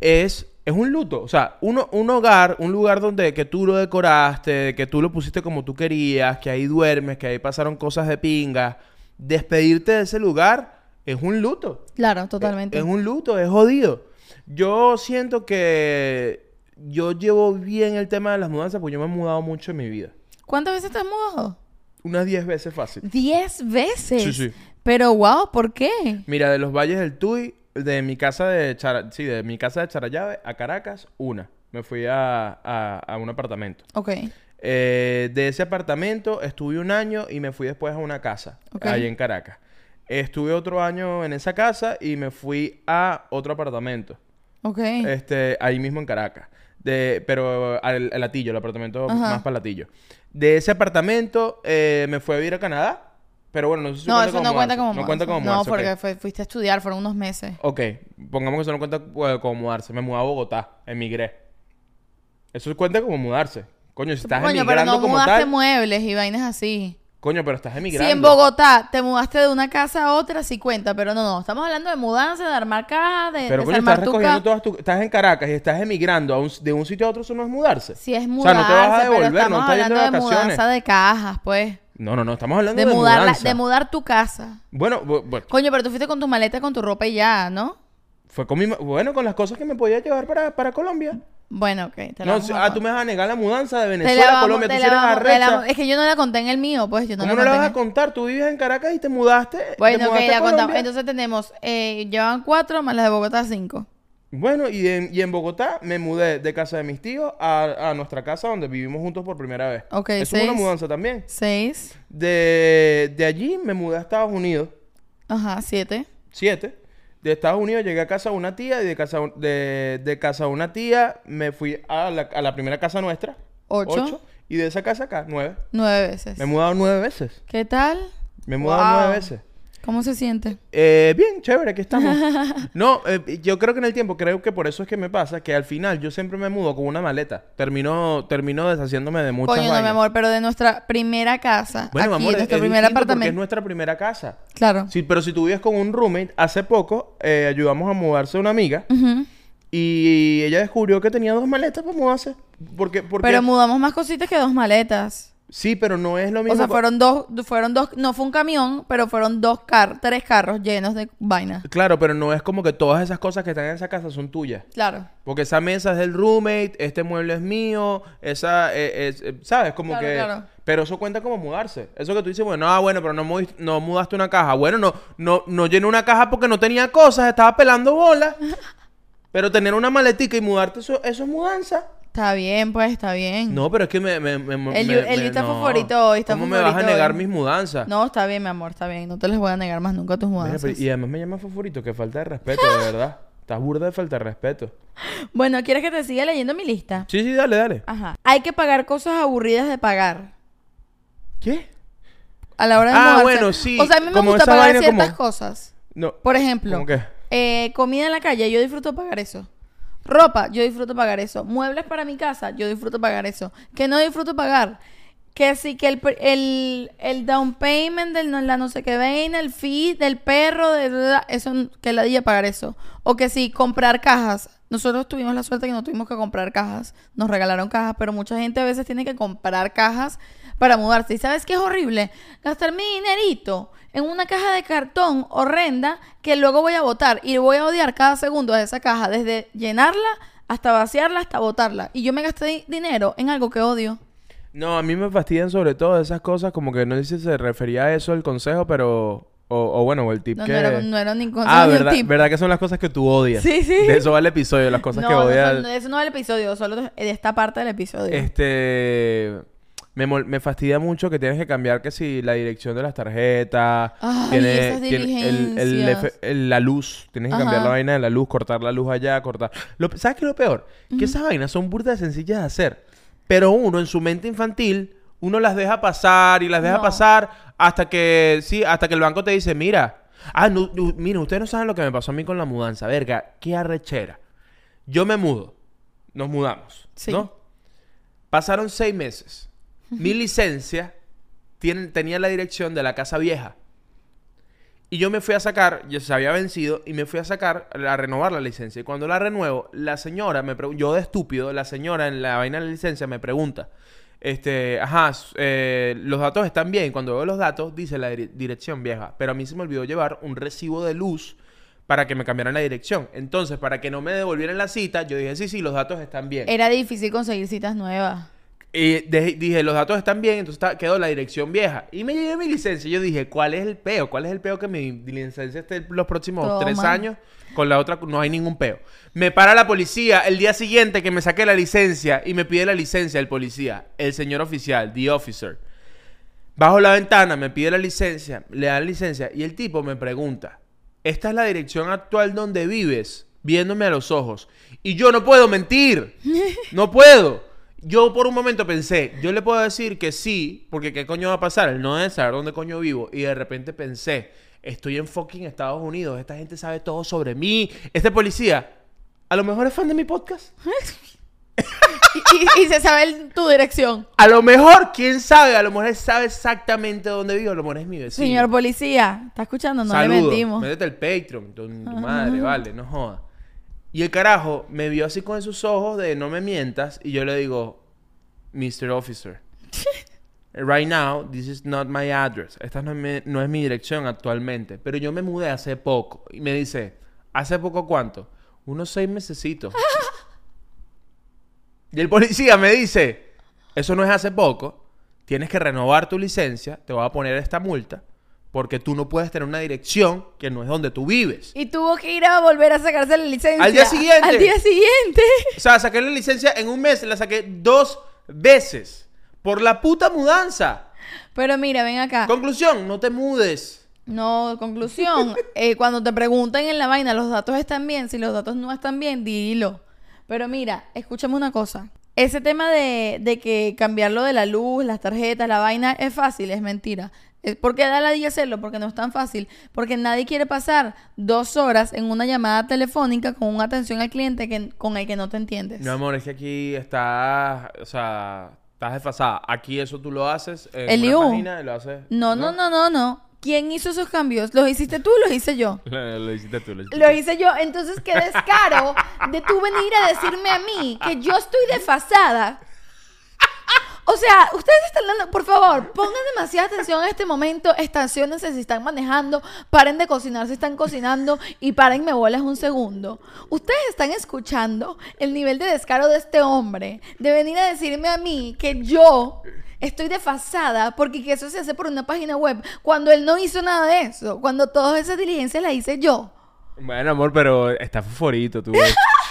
es, es un luto, o sea, uno, un hogar, un lugar donde que tú lo decoraste, que tú lo pusiste como tú querías, que ahí duermes, que ahí pasaron cosas de pinga, despedirte de ese lugar es un luto. Claro, totalmente. Es un luto, es jodido. Yo siento que yo llevo bien el tema de las mudanzas porque yo me he mudado mucho en mi vida. ¿Cuántas veces te has mudado? Unas 10 veces fácil. Diez veces. Sí, sí. Pero wow, ¿por qué? Mira, de los valles del Tuy, de mi casa de Chara- sí, de mi casa de Charallave a Caracas, una. Me fui a, a- a un apartamento. Ok. Eh, de ese apartamento estuve un año y me fui después a una casa, Ok. ahí en Caracas. Estuve otro año en esa casa y me fui a otro apartamento, Ok. este, ahí mismo en Caracas. De, pero al, al Latillo, el apartamento Ajá. más para Latillo. De ese apartamento eh, me fui a vivir a Canadá. Pero bueno, no sé si no, cuenta eso como no cuenta mudarse. como No cuenta como mudarse. No, mudarse, porque fue- fuiste a estudiar, fueron unos meses. Ok, pongamos que eso no cuenta eh, como mudarse. Me mudé a Bogotá, emigré. Eso cuenta como mudarse. Coño, si estás Coño, pero emigrando no como mudaste tal. muebles y vainas así. Coño, pero estás emigrando. Si en Bogotá te mudaste de una casa a otra, sí cuenta, pero no, no. Estamos hablando de mudanza, de armar cajas, de Pero coño, estás recogiendo todas tus... Estás en Caracas y estás emigrando a un- de un sitio a otro, eso no es mudarse. Si es O sea, mudarse, no te vas a devolver, no estás yendo de mudanza de cajas, pues. No, no, no, estamos hablando De, de, mudarla, mudanza. de mudar tu casa. Bueno, bu- bueno, Coño, pero tú fuiste con tu maleta, con tu ropa y ya, ¿no? fue con mi... Bueno, con las cosas que me podía llevar para, para Colombia. Bueno, ok. Te la No, vamos si- a- ah, tú me vas a negar la mudanza de te Venezuela la a Colombia. te Tú la eres vamos- te la Es que yo no la conté en el mío, pues. Yo no ¿Cómo la no la vas a contar? Tú vives en Caracas y te mudaste. te Bueno, ok, mudaste a la contamos. Entonces tenemos, eh, llevan cuatro más las de Bogotá cinco. Bueno, y en, y en Bogotá me mudé de casa de mis tíos a, a nuestra casa donde vivimos juntos por primera vez. Ok, Eso es una seis. mudanza también. Seis. De, de allí me mudé a Estados Unidos. Ajá, siete. Siete. De Estados Unidos llegué a casa de una tía y de casa de, de casa de una tía me fui a la, a la primera casa nuestra. Ocho. Y de esa casa acá, nueve. Nueve veces. Me he mudado nueve veces. ¿Qué tal? Me he mudado Wow. nueve veces. ¿Cómo se siente? Eh, bien, chévere, aquí estamos. no, eh, yo creo que en el tiempo, creo que por eso es que me pasa, que al final yo siempre me mudo con una maleta. Termino, termino deshaciéndome de muchas Coño, no, mi amor, pero de nuestra primera casa. Bueno, aquí, mi amor, es, nuestro es primer porque es apartamento. nuestra primera casa. Claro. Sí, pero si tú vives con un roommate, hace poco eh, ayudamos a mudarse a una amiga y ella descubrió que tenía dos maletas para mudarse. Porque, porque... Pero mudamos más cositas que dos maletas. Sí, pero no es lo mismo. O sea, fueron dos, fueron dos, no fue un camión, pero fueron dos carros, tres carros llenos de vainas. Claro, pero no es como que todas esas cosas que están en esa casa son tuyas. Claro. Porque esa mesa es del roommate, este mueble es mío, esa eh, es, eh, ¿sabes? Como Claro, que... claro. Pero eso cuenta como mudarse. Eso que tú dices, bueno, ah, bueno, pero no, mudi- no mudaste una caja. Bueno, no, no, no llené una caja porque no tenía cosas, estaba pelando bolas. pero tener una maletica y mudarte, eso, eso es mudanza. Está bien, pues, está bien. No, pero es que me... me, me- El me- el está no. fosforito hoy, está ¿Cómo me vas a negar hoy? mis mudanzas? No, está bien, mi amor, está bien. No te les voy a negar más nunca tus Mira, mudanzas. pero- y además me llama favorito, que falta de respeto, de verdad. Estás burda de falta de respeto. Bueno, ¿quieres que te siga leyendo mi lista? Sí, sí, dale, dale. Ajá. Hay que pagar cosas aburridas de pagar. ¿Qué? A la hora de Ah, bueno, sí, O sea, a mí me como gusta pagar ciertas como- cosas. No. Por ejemplo, ¿Cómo qué? eh, comida en la calle, yo disfruto pagar eso. Ropa, yo disfruto pagar eso. Muebles para mi casa, yo disfruto pagar eso. Que no disfruto pagar. Que sí, que el, el, el down payment del no- la no sé qué vaina, el fee del perro, de, eso, que la día pagar eso. O que sí, comprar cajas. Nosotros tuvimos la suerte que no tuvimos que comprar cajas. Nos regalaron cajas, pero mucha gente a veces tiene que comprar cajas para mudarse. ¿Y sabes qué es horrible? Gastar mi dinerito en una caja de cartón horrenda que luego voy a botar y voy a odiar cada segundo de esa caja, desde llenarla hasta vaciarla hasta botarla. Y yo me gasté di- dinero en algo que odio. No, a mí me fastidian sobre todo esas cosas, como que no sé si se refería a eso el consejo, pero... O, o bueno, o el tip No, que... no era, no era ningún ah, ni un verdad, tip. verdad que son las cosas que tú odias. Sí, sí. De eso va el episodio, las cosas no, que odias. no, eso no es el episodio, solo de esta parte del episodio. Este... Me, mol- me fastidia mucho que tienes que cambiar que si la dirección de las tarjetas, Ay, esas el- el el- la luz, tienes que cambiar la vaina de la luz, cortar la luz allá, cortar. Lo- ¿Sabes qué es lo peor? Que esas vainas son burdas sencillas de hacer, pero uno en su mente infantil, uno las deja pasar y las deja No. pasar hasta que, sí, hasta que el banco te dice, mira, ah, no, no, mira, ustedes no saben lo que me pasó a mí con la mudanza, verga, qué arrechera. Yo me mudo, nos mudamos, Sí. ¿no? Pasaron seis meses. Mi licencia tenía la dirección de la casa vieja. Y yo me fui a sacar, ya se había vencido, y me fui a sacar, a renovar la licencia. Y cuando la renuevo, la señora me pregunta, yo de estúpido, la señora en la vaina de la licencia me pregunta, este, ajá, eh, los datos están bien. Cuando veo los datos, dice la dire- dirección vieja. Pero a mí se me olvidó llevar un recibo de luz para que me cambiaran la dirección. Entonces, para que no me devolvieran la cita, yo dije, sí, sí, los datos están bien. Era difícil conseguir citas nuevas. Y de- dije, los datos están bien, entonces está- quedó la dirección vieja. Y me llevé mi licencia. Y yo dije, ¿cuál es el peo? ¿Cuál es el peo que mi licencia esté los próximos Toma. tres años? Con la otra no hay ningún peo. Me para la policía el día siguiente que me saqué la licencia y me pide la licencia el policía, el señor oficial, the officer. Bajo la ventana, me pide la licencia, le da la licencia y el tipo me pregunta, ¿esta es la dirección actual donde vives? Viéndome a los ojos. Y yo no puedo mentir. No puedo. Yo por un momento pensé, yo le puedo decir que sí, porque ¿qué coño va a pasar? Él no debe saber dónde coño vivo. Y de repente pensé, estoy en fucking Estados Unidos, esta gente sabe todo sobre mí. Este policía, a lo mejor es fan de mi podcast. Y, y- y se sabe el- tu dirección. A lo mejor, quién sabe, a lo mejor sabe exactamente dónde vivo, a lo mejor es mi vecino. Señor policía, ¿está escuchando? No le mentimos. Métete el Patreon, tu, tu madre, vale, no jodas. Y el carajo me vio así con esos ojos de no me mientas y yo le digo, Mr. Officer, right now, this is not my address. Esta no es mi, no es mi dirección actualmente, pero yo me mudé hace poco. Y me dice, ¿hace poco cuánto? Unos seis mesecitos. y el policía me dice, eso no es hace poco, tienes que renovar tu licencia, te voy a poner esta multa, porque tú no puedes tener una dirección que no es donde tú vives. Y tuvo que ir a volver a sacarse la licencia. Al día siguiente. Al día siguiente. O sea, saqué la licencia en un mes, la saqué dos veces por la puta mudanza. Pero mira, ven acá. Conclusión, no te mudes. No, conclusión. eh, cuando te preguntan en la vaina, los datos están bien. Si los datos no están bien, dilo. Pero mira, escúchame una cosa. Ese tema de, de que cambiarlo de la luz, las tarjetas, la vaina es fácil, es mentira. Es porque da la día hacerlo, porque no es tan fácil. Porque nadie quiere pasar dos horas en una llamada telefónica con una atención al cliente que, con el que no te entiendes. Mi amor, es que aquí estás, o sea, estás desfasada. Aquí eso tú lo haces en Eliú. una página y lo haces. No, no, no, no, no. ¿Quién hizo esos cambios? ¿Los hiciste tú o los hice yo? Lo, lo hiciste tú, lo hiciste Lo hice yo, entonces qué descaro de tú venir a decirme a mí que yo estoy desfasada. O sea, ustedes están dando, por favor, pongan demasiada atención en este momento, estacionense si están manejando, paren de cocinar si están cocinando y párenme bolas un segundo. Ustedes están escuchando el nivel de descaro de este hombre, de venir a decirme a mí que yo estoy desfasada porque que eso se hace por una página web, cuando él no hizo nada de eso, cuando todas esas diligencias las hice yo. Bueno, amor, pero está favorito tú.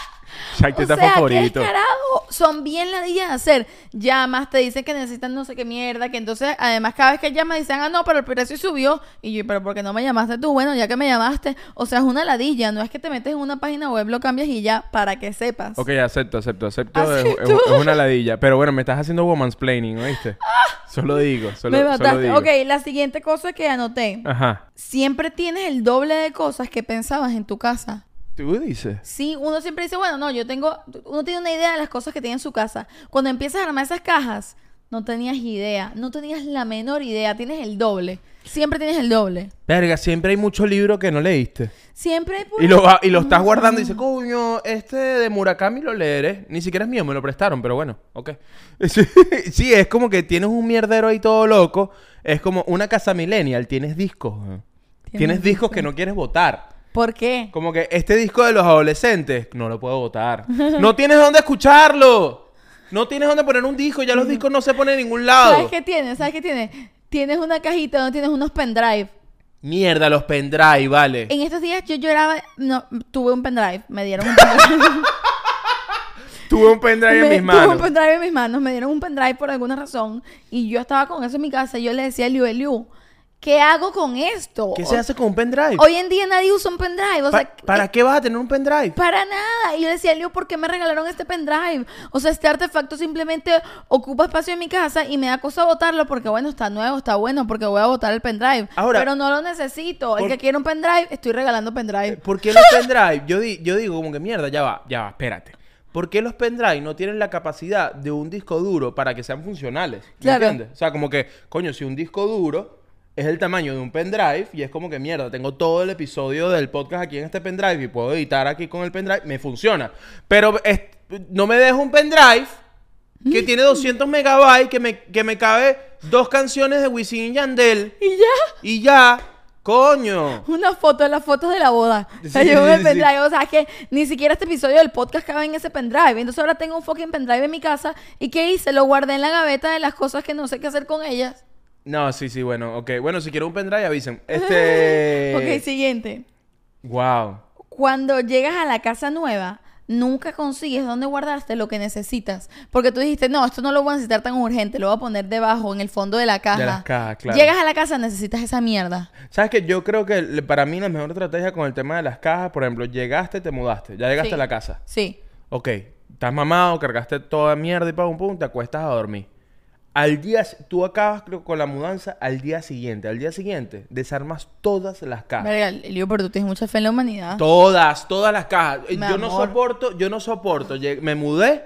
O sea, ¿qué favorito. carajo? Son bien ladillas de hacer. Llamas, te dicen que necesitan no sé qué mierda, que entonces, además, cada vez que llamas dicen, ah, no, pero el precio subió. Y yo, pero ¿por qué no me llamaste tú? Bueno, ya que me llamaste. O sea, es una ladilla. No es que te metes en una página web, lo cambias y ya, para que sepas. Ok, acepto, acepto, acepto. Es, ¿Acepto? es- es una ladilla. Pero bueno, me estás haciendo woman's planning, ¿oíste? Solo digo, solo, me solo mataste. digo. Ok, la siguiente cosa que anoté. Ajá. Siempre tienes el doble de cosas que pensabas en tu casa. ¿Tú dices? Sí, uno siempre dice, bueno, no, yo tengo, uno tiene una idea de las cosas que tiene en su casa. Cuando empiezas a armar esas cajas, no tenías idea, no tenías la menor idea, tienes el doble. Siempre tienes el doble. Verga, siempre hay mucho libro que no leíste. Siempre hay Y lo, y lo estás guardando y dices, coño, este de Murakami lo leeré. Ni siquiera es mío, me lo prestaron, pero bueno, ok. Sí, es como que tienes un mierdero ahí todo loco. Es como una casa millennial, tienes discos. ¿eh? Tienes, discos que no quieres votar. ¿Por qué? Como que este disco de los adolescentes, no lo puedo votar. No tienes dónde escucharlo. No tienes dónde poner un disco, ya los discos no se ponen en ningún lado. ¿Sabes qué tienes? ¿Sabes qué tienes? Tienes una cajita donde tienes unos pendrive. Mierda, los pendrive, vale. En estos días yo lloraba, no, tuve un pendrive, me dieron un pendrive. Tuve un pendrive en mis Tuve manos. un pendrive en mis manos, me dieron un pendrive por alguna razón y yo estaba con eso en mi casa y yo le decía a Liu, Liu, ¿qué hago con esto? ¿Qué se hace con un pendrive? Hoy en día nadie usa un pendrive, o Pa- sea, ¿Para eh, qué vas a tener un pendrive? Para nada. Y yo decía, Leo, ¿por qué me regalaron este pendrive? O sea, este artefacto simplemente ocupa espacio en mi casa y me da cosa botarlo porque, bueno, está nuevo, está bueno, porque voy a botar el pendrive. Ahora- Pero no lo necesito. El que quiere un pendrive, estoy regalando pendrive. ¿Por qué los pendrive? Yo, di- yo digo como que mierda, ya va, ya va, espérate. ¿Por qué los pendrive no tienen la capacidad de un disco duro para que sean funcionales? ¿Me Claro. entiendes? O sea, como que, coño, si un disco duro es el tamaño de un pendrive y es como que mierda, tengo todo el episodio del podcast aquí en este pendrive y puedo editar aquí con el pendrive, me funciona. Pero es- no me dejo un pendrive que tiene 200 megabytes, que me, que me cabe dos canciones de Wisin y Yandel Y ya. y ya. ¡Coño! Una foto, las fotos de la boda. Sí, llevo en el sí, sí. pendrive. O sea, es que ni siquiera este episodio del podcast cabe en ese pendrive. Entonces ahora tengo un fucking pendrive en mi casa. ¿Y qué hice? Lo guardé en la gaveta de las cosas que no sé qué hacer con ellas. No, sí, sí, bueno, ok. Bueno, si quiero un pendrive, avisen. Este. Ok, siguiente. Wow. Cuando llegas a la casa nueva, nunca consigues dónde guardarte lo que necesitas. Porque tú dijiste, no, esto no lo voy a necesitar tan urgente, lo voy a poner debajo, en el fondo de la caja. De las cajas, claro. Llegas a la casa, necesitas esa mierda. ¿Sabes que Yo creo que para mí la mejor estrategia con el tema de las cajas, por ejemplo, llegaste, te mudaste, ya llegaste Sí. a la casa. Sí. Ok, estás mamado, cargaste toda mierda y pum, pum, te acuestas a dormir. Al día, tú acabas creo, con la mudanza al día siguiente. Al día siguiente desarmas todas las cajas. Verga, Elio, pero tú tienes mucha fe en la humanidad. Todas, todas las cajas. Mi yo no soporto, yo no soporto. Me mudé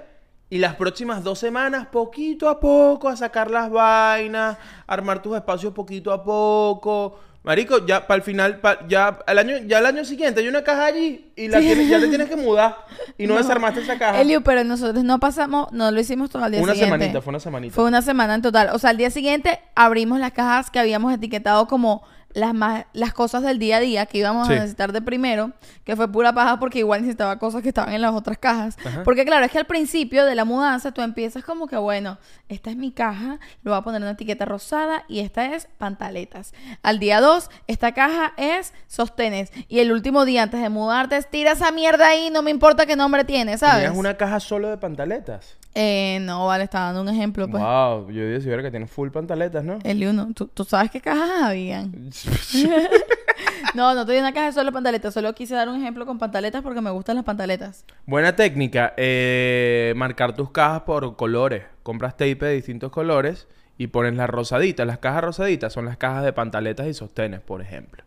y las próximas dos semanas, poquito a poco, a sacar las vainas, armar tus espacios poquito a poco. Marico, ya para el final, pa- ya el año, ya el año siguiente hay una caja allí y la Sí. tienes- ya te tienes que mudar y no, desarmaste esa caja. Elio, pero nosotros no pasamos, no lo hicimos todo al día una siguiente. semanita, fue una semanita. Fue una semana en total. O sea, al día siguiente abrimos las cajas que habíamos etiquetado como las más, las cosas del día a día que íbamos Sí. a necesitar de primero, que fue pura paja porque igual necesitaba cosas que estaban en las otras cajas. Ajá. Porque claro, es que al principio de la mudanza tú empiezas como que, bueno, esta es mi caja, lo voy a poner en una etiqueta rosada y esta es pantaletas. Al día 2, esta caja es sostenes. Y el último día antes de mudarte, es, tira esa mierda ahí, no me importa qué nombre tiene, ¿sabes? Tenías una caja solo de pantaletas. Eh, no, vale, estaba dando un ejemplo, pues. Wow, yo dije si que tienes full pantaletas, ¿no? El uno, ¿tú, tú sabes qué cajas habían. No, no te di una caja solo de pantaletas, solo quise dar un ejemplo con pantaletas porque me gustan las pantaletas. Buena técnica, eh, marcar tus cajas por colores. Compras tape de distintos colores y pones las rosaditas. Las cajas rosaditas son las cajas de pantaletas y sostenes, por ejemplo.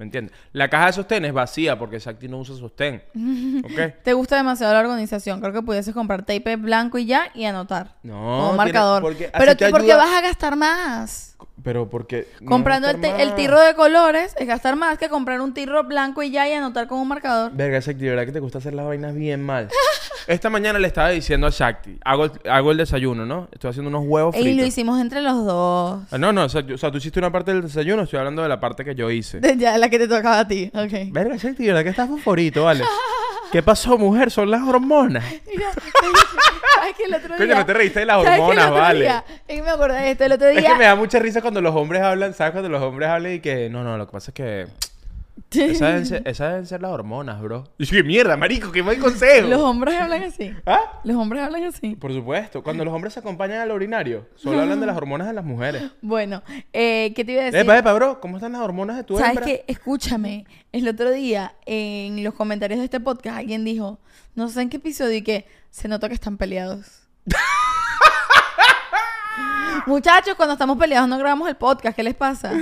¿Me entiendes? La caja de sostén es vacía porque Sakti no usa sostén. ¿Ok? Te gusta demasiado la organización. Creo que pudieses comprar tape blanco y ya y anotar. No, Como marcador. porque Pero te ¿por qué ayuda- vas a gastar más? Pero porque... no Comprando el, te- el más. tirro de colores es gastar más que comprar un tirro blanco y ya y anotar con un marcador. Verga, Shakti, verdad que te gusta hacer las vainas bien mal. Esta mañana le estaba diciendo a Shakti, hago, el- hago el desayuno, ¿no? Estoy haciendo unos huevos fritos. Y lo hicimos entre los dos. Ah, no, no, o sea, yo- o sea, tú hiciste una parte del desayuno, estoy hablando de la parte que yo hice. De ya, la que te tocaba a ti. Ok. Verga, Shakti, verdad que estás fosforito, ¿vale? ¿Qué pasó, mujer? Son las hormonas. Mira, ¿sabes que el otro Coño, día? no te reíste de las ¿sabes que el hormonas, vale? día? Es que me acordé de esto. El otro Es día... que me da mucha risa cuando los hombres hablan, ¿sabes? Cuando los hombres hablan y que... No, no, lo que pasa es que... Esas deben ser, esas deben ser las hormonas, bro. Y yo, ¿qué mierda, marico? ¿Qué buen consejo? Los hombres hablan así. ¿Ah? Los hombres hablan así. Por supuesto. Cuando los hombres se acompañan al urinario, solo hablan de las hormonas de las mujeres. Bueno, eh, ¿qué te iba a decir? Epa, epa, bro. ¿Cómo están las hormonas de tu ¿Sabes hembra? qué? Escúchame. El otro día, en los comentarios de este podcast, alguien dijo, no sé en qué episodio, y que se nota que están peleados. Muchachos, cuando estamos peleados no grabamos el podcast. ¿Qué les pasa?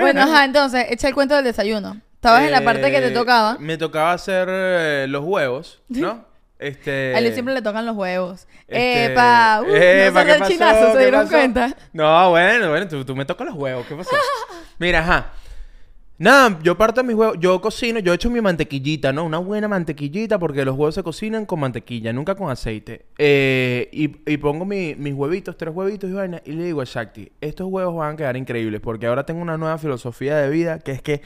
bueno, ajá, entonces, echa el cuento del desayuno. Estabas en la parte que te Eh, tocaba. Me tocaba hacer eh, los huevos, ¿no? Este... A él siempre le tocan los huevos. este, ¡Epa! Uh, epa, no ¿qué salió el chinazo, ¿se ¿Qué dieron pasó? cuenta? No, bueno, bueno, tú, tú me tocas los huevos, ¿qué pasó? Mira, ajá. Nada, yo parto mis huevos, yo cocino, yo echo mi mantequillita, ¿no? Una buena mantequillita porque los huevos se cocinan con mantequilla, nunca con aceite. Eh, y, pongo mi- mis huevitos, tres huevitos y vaina, y le digo a Shakti, estos huevos van a quedar increíbles porque ahora tengo una nueva filosofía de vida que es que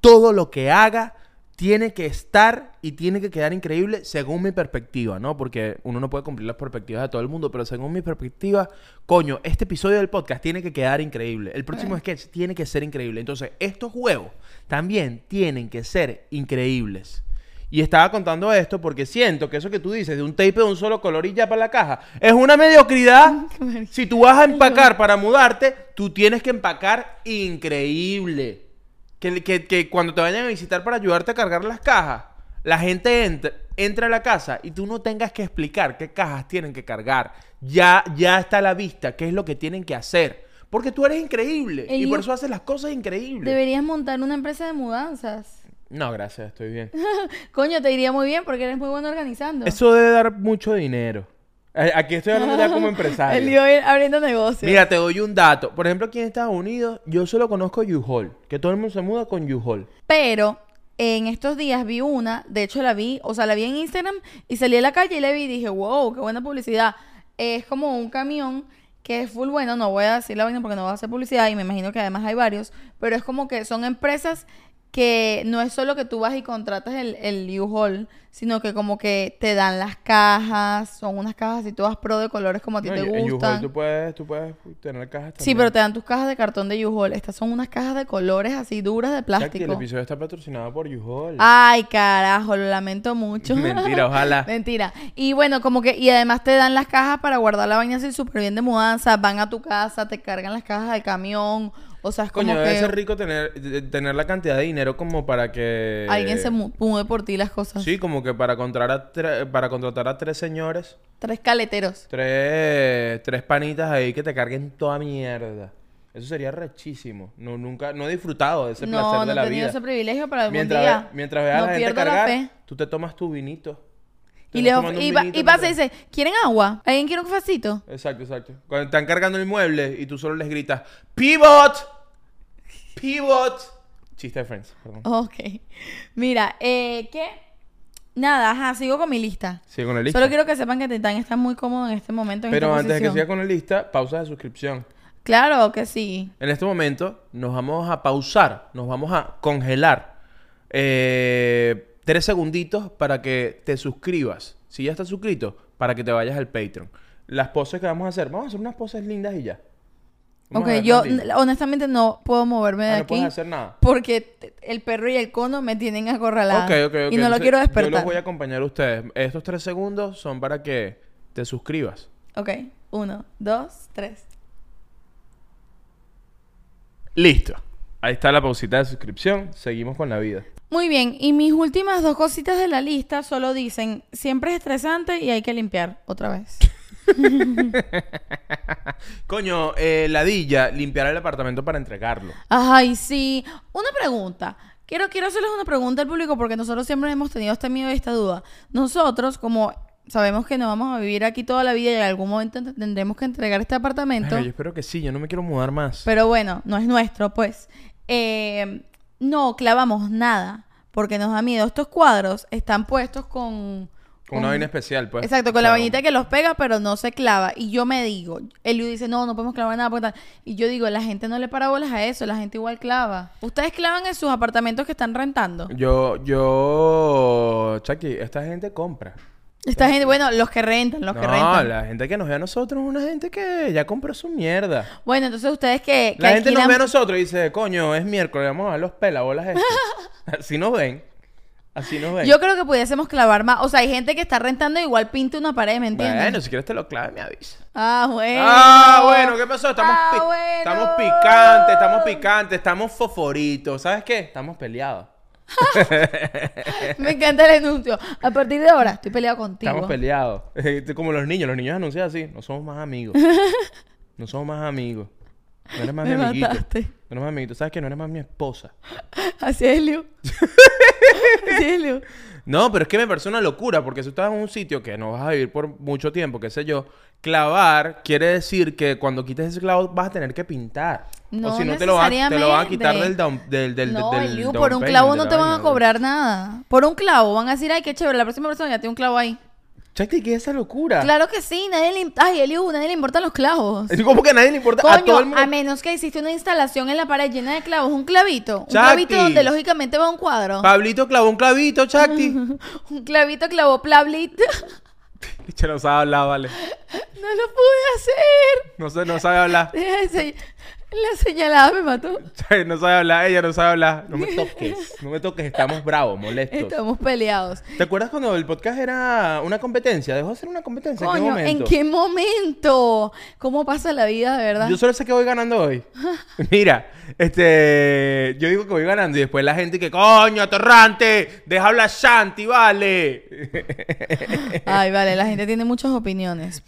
todo lo que haga tiene que estar y tiene que quedar increíble según mi perspectiva, ¿no? Porque uno no puede cumplir las perspectivas de todo el mundo, pero según mi perspectiva, coño, este episodio del podcast tiene que quedar increíble. El próximo sketch tiene que ser increíble. Entonces, estos juegos también tienen que ser increíbles. Y estaba contando esto porque siento que eso que tú dices de un tape de un solo color y ya para la caja es una mediocridad. Si tú vas a empacar para mudarte, tú tienes que empacar increíble. Que, que- que cuando te vayan a visitar para ayudarte a cargar las cajas, la gente entra, entra a la casa y tú no tengas que explicar qué cajas tienen que cargar. Ya, ya está a la vista qué es lo que tienen que hacer. Porque tú eres increíble y por eso haces las cosas increíbles. Deberías montar una empresa de mudanzas. No, gracias, estoy bien. Coño, te iría muy bien porque eres muy bueno organizando. Eso debe dar mucho dinero. Eh, Aquí estoy hablando ya como empresario. El lío ir abriendo negocios. Mira, te doy un dato. Por ejemplo, aquí en Estados Unidos, yo solo conozco U-Haul. Que todo el mundo se muda con U-Haul. Pero en estos días vi una, de hecho la vi, o sea, la vi en Instagram y salí a la calle y la vi y dije, wow, qué buena publicidad. Es como un camión que es full bueno, no voy a decir la vaina porque no voy a hacer publicidad y me imagino que además hay varios, pero es como que son empresas que no es solo que tú vas y contratas el, el U-Haul, sino que como que te dan las cajas, son unas cajas y todas pro de colores como a ti No, te en U-Haul gustan. tú puedes, tú puedes tener cajas Sí, pero te dan tus cajas de cartón de U-Haul. Estas son unas cajas de colores así duras de Jackie, el plástico. episodio está patrocinado por U-Haul. Ay, carajo, lo lamento mucho. Mentira, ojalá. Mentira. Y bueno, como que, y además te dan las cajas para guardar la vaina así súper bien de mudanza, van a tu casa, te cargan las cajas del camión, o sea, es como Coño, debe que ser rico tener, de- tener la cantidad de dinero como para que... alguien se mu- mude por ti las cosas. Sí, como que para contratar a, tre- para contratar a tres señores, Tres caleteros. tres, tres panitas ahí que te carguen toda mierda. Eso sería rechísimo. No, nunca, no he disfrutado de ese No, placer no de he la tenido vida. ese privilegio para algún Mientras, día. mientras veas no a la gente la cargar, tú te tomas tu vinito. Y, le, y, va- y pasa y dice, ¿quieren agua? ¿Alguien quiere un cafecito? Exacto, exacto. Cuando están cargando el mueble y tú solo les gritas ¡Pivot! ¡Pivot! Chiste de Friends, perdón. Ok. Mira, eh, ¿qué? Nada, ajá, sigo con mi lista. Sigue con la lista. Solo quiero que sepan que Titán está muy cómodo en este momento. En Pero esta antes de que siga con la lista, pausa de suscripción. Claro que sí. En este momento nos vamos a pausar, nos vamos a congelar eh, tres segunditos para que te suscribas. Si ya estás suscrito, para que te vayas al Patreon. Las poses que vamos a hacer, vamos a hacer unas poses lindas y ya. Vamos Ok, yo honestamente no puedo moverme de Ah, no aquí. puedes hacer nada. Porque el perro y el cono me tienen acorralada. Ok, ok, ok. Y no lo quiero Yo despertar. los voy a acompañar a ustedes. Estos tres segundos son para que te suscribas. Ok, uno, dos, tres. Listo. Ahí está la pausita de suscripción. Seguimos con la vida. Muy bien, y mis últimas dos cositas de la lista solo dicen, siempre es estresante y hay que limpiar otra vez. Coño, eh, ladilla, limpiar el apartamento para entregarlo. Ay, sí. Una pregunta. Quiero, quiero hacerles una pregunta al público porque nosotros siempre hemos tenido este miedo y esta duda. Nosotros, como sabemos que no vamos a vivir aquí toda la vida y en algún momento te- tendremos que entregar este apartamento, Ay, yo espero que sí, yo no me quiero mudar más. pero bueno, no es nuestro, pues. Eh, no clavamos nada porque nos da miedo. Estos cuadros están puestos con... Con una vaina especial, pues. Exacto, con la vainita que los pega, pero no se clava. Y yo me digo, Eliu dice, no, no podemos clavar nada. tal. Y yo digo, la gente no le para bolas a eso, la gente igual clava. ¿Ustedes clavan en sus apartamentos que están rentando? Yo, yo, Chucky, esta gente compra. Esta gente, bueno, los que rentan, los que no, rentan. la gente que nos ve a nosotros es una gente que ya compró su mierda. Bueno, entonces ustedes que, que La gente nos ve a nosotros y dice, coño, es miércoles, vamos a ver los pelabolas estos. Así nos ven. Así nos ven. Yo creo que pudiésemos clavar más. O sea, hay gente que está rentando igual pinta una pared, ¿me entiendes? Bueno, si quieres te lo clave, me avisa. Ah, bueno. Ah, bueno, ¿qué pasó? Estamos, Ah, pi- bueno. estamos picantes, estamos picantes, estamos foforitos. ¿Sabes qué? Estamos peleados. Me encanta el anuncio. A partir de ahora, estoy peleado contigo. Estamos peleados. Como los niños, los niños anuncian así. No somos más amigos. No somos más amigos. No eres más Me mi amiguito. mataste. No eres más amiguito. ¿Sabes que No eres más mi esposa. Así es, Liu. Así es, Liu. No, pero es que me parece una locura, porque si estás en un sitio que no vas a vivir por mucho tiempo, qué sé yo, clavar quiere decir que cuando quites ese clavo vas a tener que pintar. No o si no te lo, van, te lo van a quitar del down, del, del, No, del down por un clavo no te van a cobrar nada. Por un clavo van a decir, ay, qué chévere, la próxima persona ya tiene un clavo ahí. Chate, ¿qué es esa locura? Claro que sí, nadie le... Ay, Eliu, nadie le importan los clavos. Es como que a nadie le importa. a todo Coño, el mundo. a menos que hiciste una instalación en la pared llena de clavos, un clavito. Un clavito donde lógicamente va un cuadro. Pablito clavó un clavito, Chacti. un clavito clavó plablit. Che, no sabe hablar, vale. no lo pude hacer. No, sé, no sabe hablar. La señalada me mató. No sabe hablar, ella no sabe hablar. No me toques. No me toques, estamos bravos, molestos. Estamos peleados. ¿Te acuerdas cuando el podcast era una competencia? ¿Dejó de ser una competencia? ¿En qué Coño, momento? ¿en qué momento? ¿Cómo pasa la vida, de verdad? Yo solo sé que voy ganando hoy. Mira, este, yo digo que voy ganando y después la gente que, coño, atorrante, deja hablar Shanti, vale. Ay, vale, la gente tiene muchas opiniones.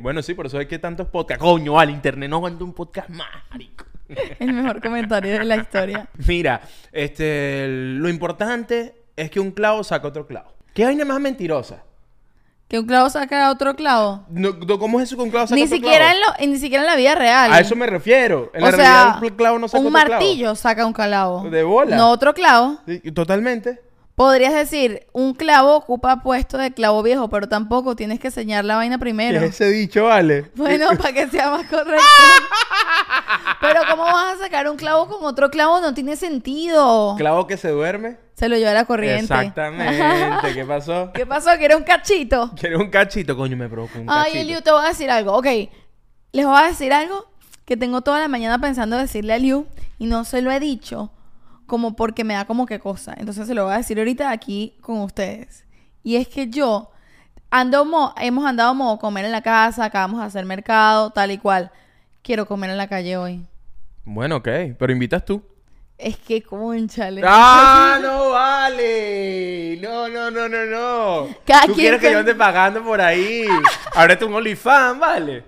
bueno, sí, por eso hay que tantos podcasts. Coño, al internet no aguanta un podcast más, marico. El mejor comentario de la historia. Mira, este, lo importante es que un clavo saca otro clavo. ¿Qué vaina más mentirosa? Que un clavo saca otro clavo. No, no, ¿Cómo es eso que un clavo saca Ni otro siquiera, en clavo? lo- ni siquiera en la vida real. A eso me refiero. En o la sea, realidad un clavo no saca un otro clavo. martillo saca un clavo. De bola. No otro clavo. Totalmente. Podrías decir, un clavo ocupa puesto de clavo viejo, pero tampoco tienes que sellar la vaina primero. ¿Qué es ese dicho, vale? Bueno, para que sea más correcto. Pero ¿cómo vas a sacar un clavo con otro clavo? No tiene sentido. Clavo que se duerme. Se lo lleva la corriente. Exactamente. ¿Qué pasó? ¿Qué pasó? Que era un cachito. ¿Quieres un cachito? Coño, me provocó un Ay, cachito. Eliu, te voy a decir algo. Ok, les voy a decir algo que tengo toda la mañana pensando decirle a Eliu y no se lo he dicho como porque me da como que cosa. Entonces se lo voy a decir ahorita aquí con ustedes. Y es que yo ando mo- hemos andado modo comer en la casa, acabamos de hacer mercado, tal y cual. Quiero comer en la calle hoy. Bueno, ok. Pero invitas tú. Es que, conchale. ¡Ah, no vale! No, no, no, no, no. Cada Tú quieres que con- yo ande pagando por ahí. Ábrete un OnlyFans, ¿vale?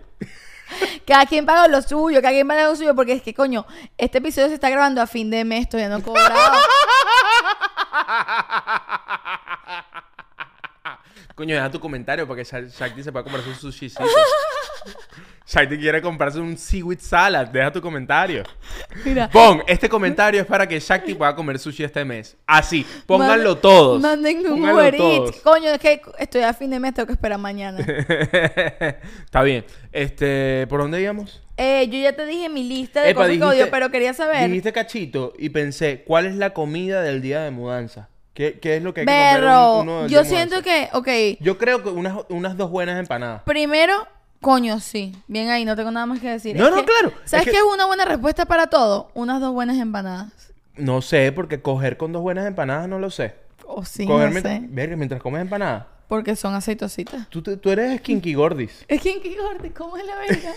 Cada quien paga lo suyo, cada quien paga lo suyo, porque es que, coño, este episodio se está grabando a fin de mes, todavía no he cobrado. Coño, deja tu comentario para que Sha- Shakti se pueda comprarse un sushicito. Shakti quiere comprarse un seaweed salad. Deja tu comentario. Mira. Pon, este comentario es para que Shakti pueda comer sushi este mes. Así, pónganlo todos. Manden un Uber. Eats. Coño, es que estoy a fin de mes, tengo que esperar mañana. Está bien. Este, ¿por dónde íbamos? Eh, yo ya te dije mi lista de Epa, cosas que odio, pero quería saber. Dijiste cachito y pensé, ¿cuál es la comida del día de mudanza? ¿Qué, qué es lo que hay que un- uno día yo siento que, ok, Yo creo que unas, unas dos buenas empanadas. primero, coño, sí. Bien ahí, no tengo nada más que decir. No, Es no, que- claro. ¿Sabes Es qué es una buena respuesta para todo? Unas dos buenas empanadas. No sé, porque coger con dos buenas empanadas no lo sé. O sí, coger no mientras, sé. verga, mientras comes empanadas. Porque son aceitositas. Tú, te- tú eres kinky gordis. Es Kinky Gordis, ¿cómo es la verga?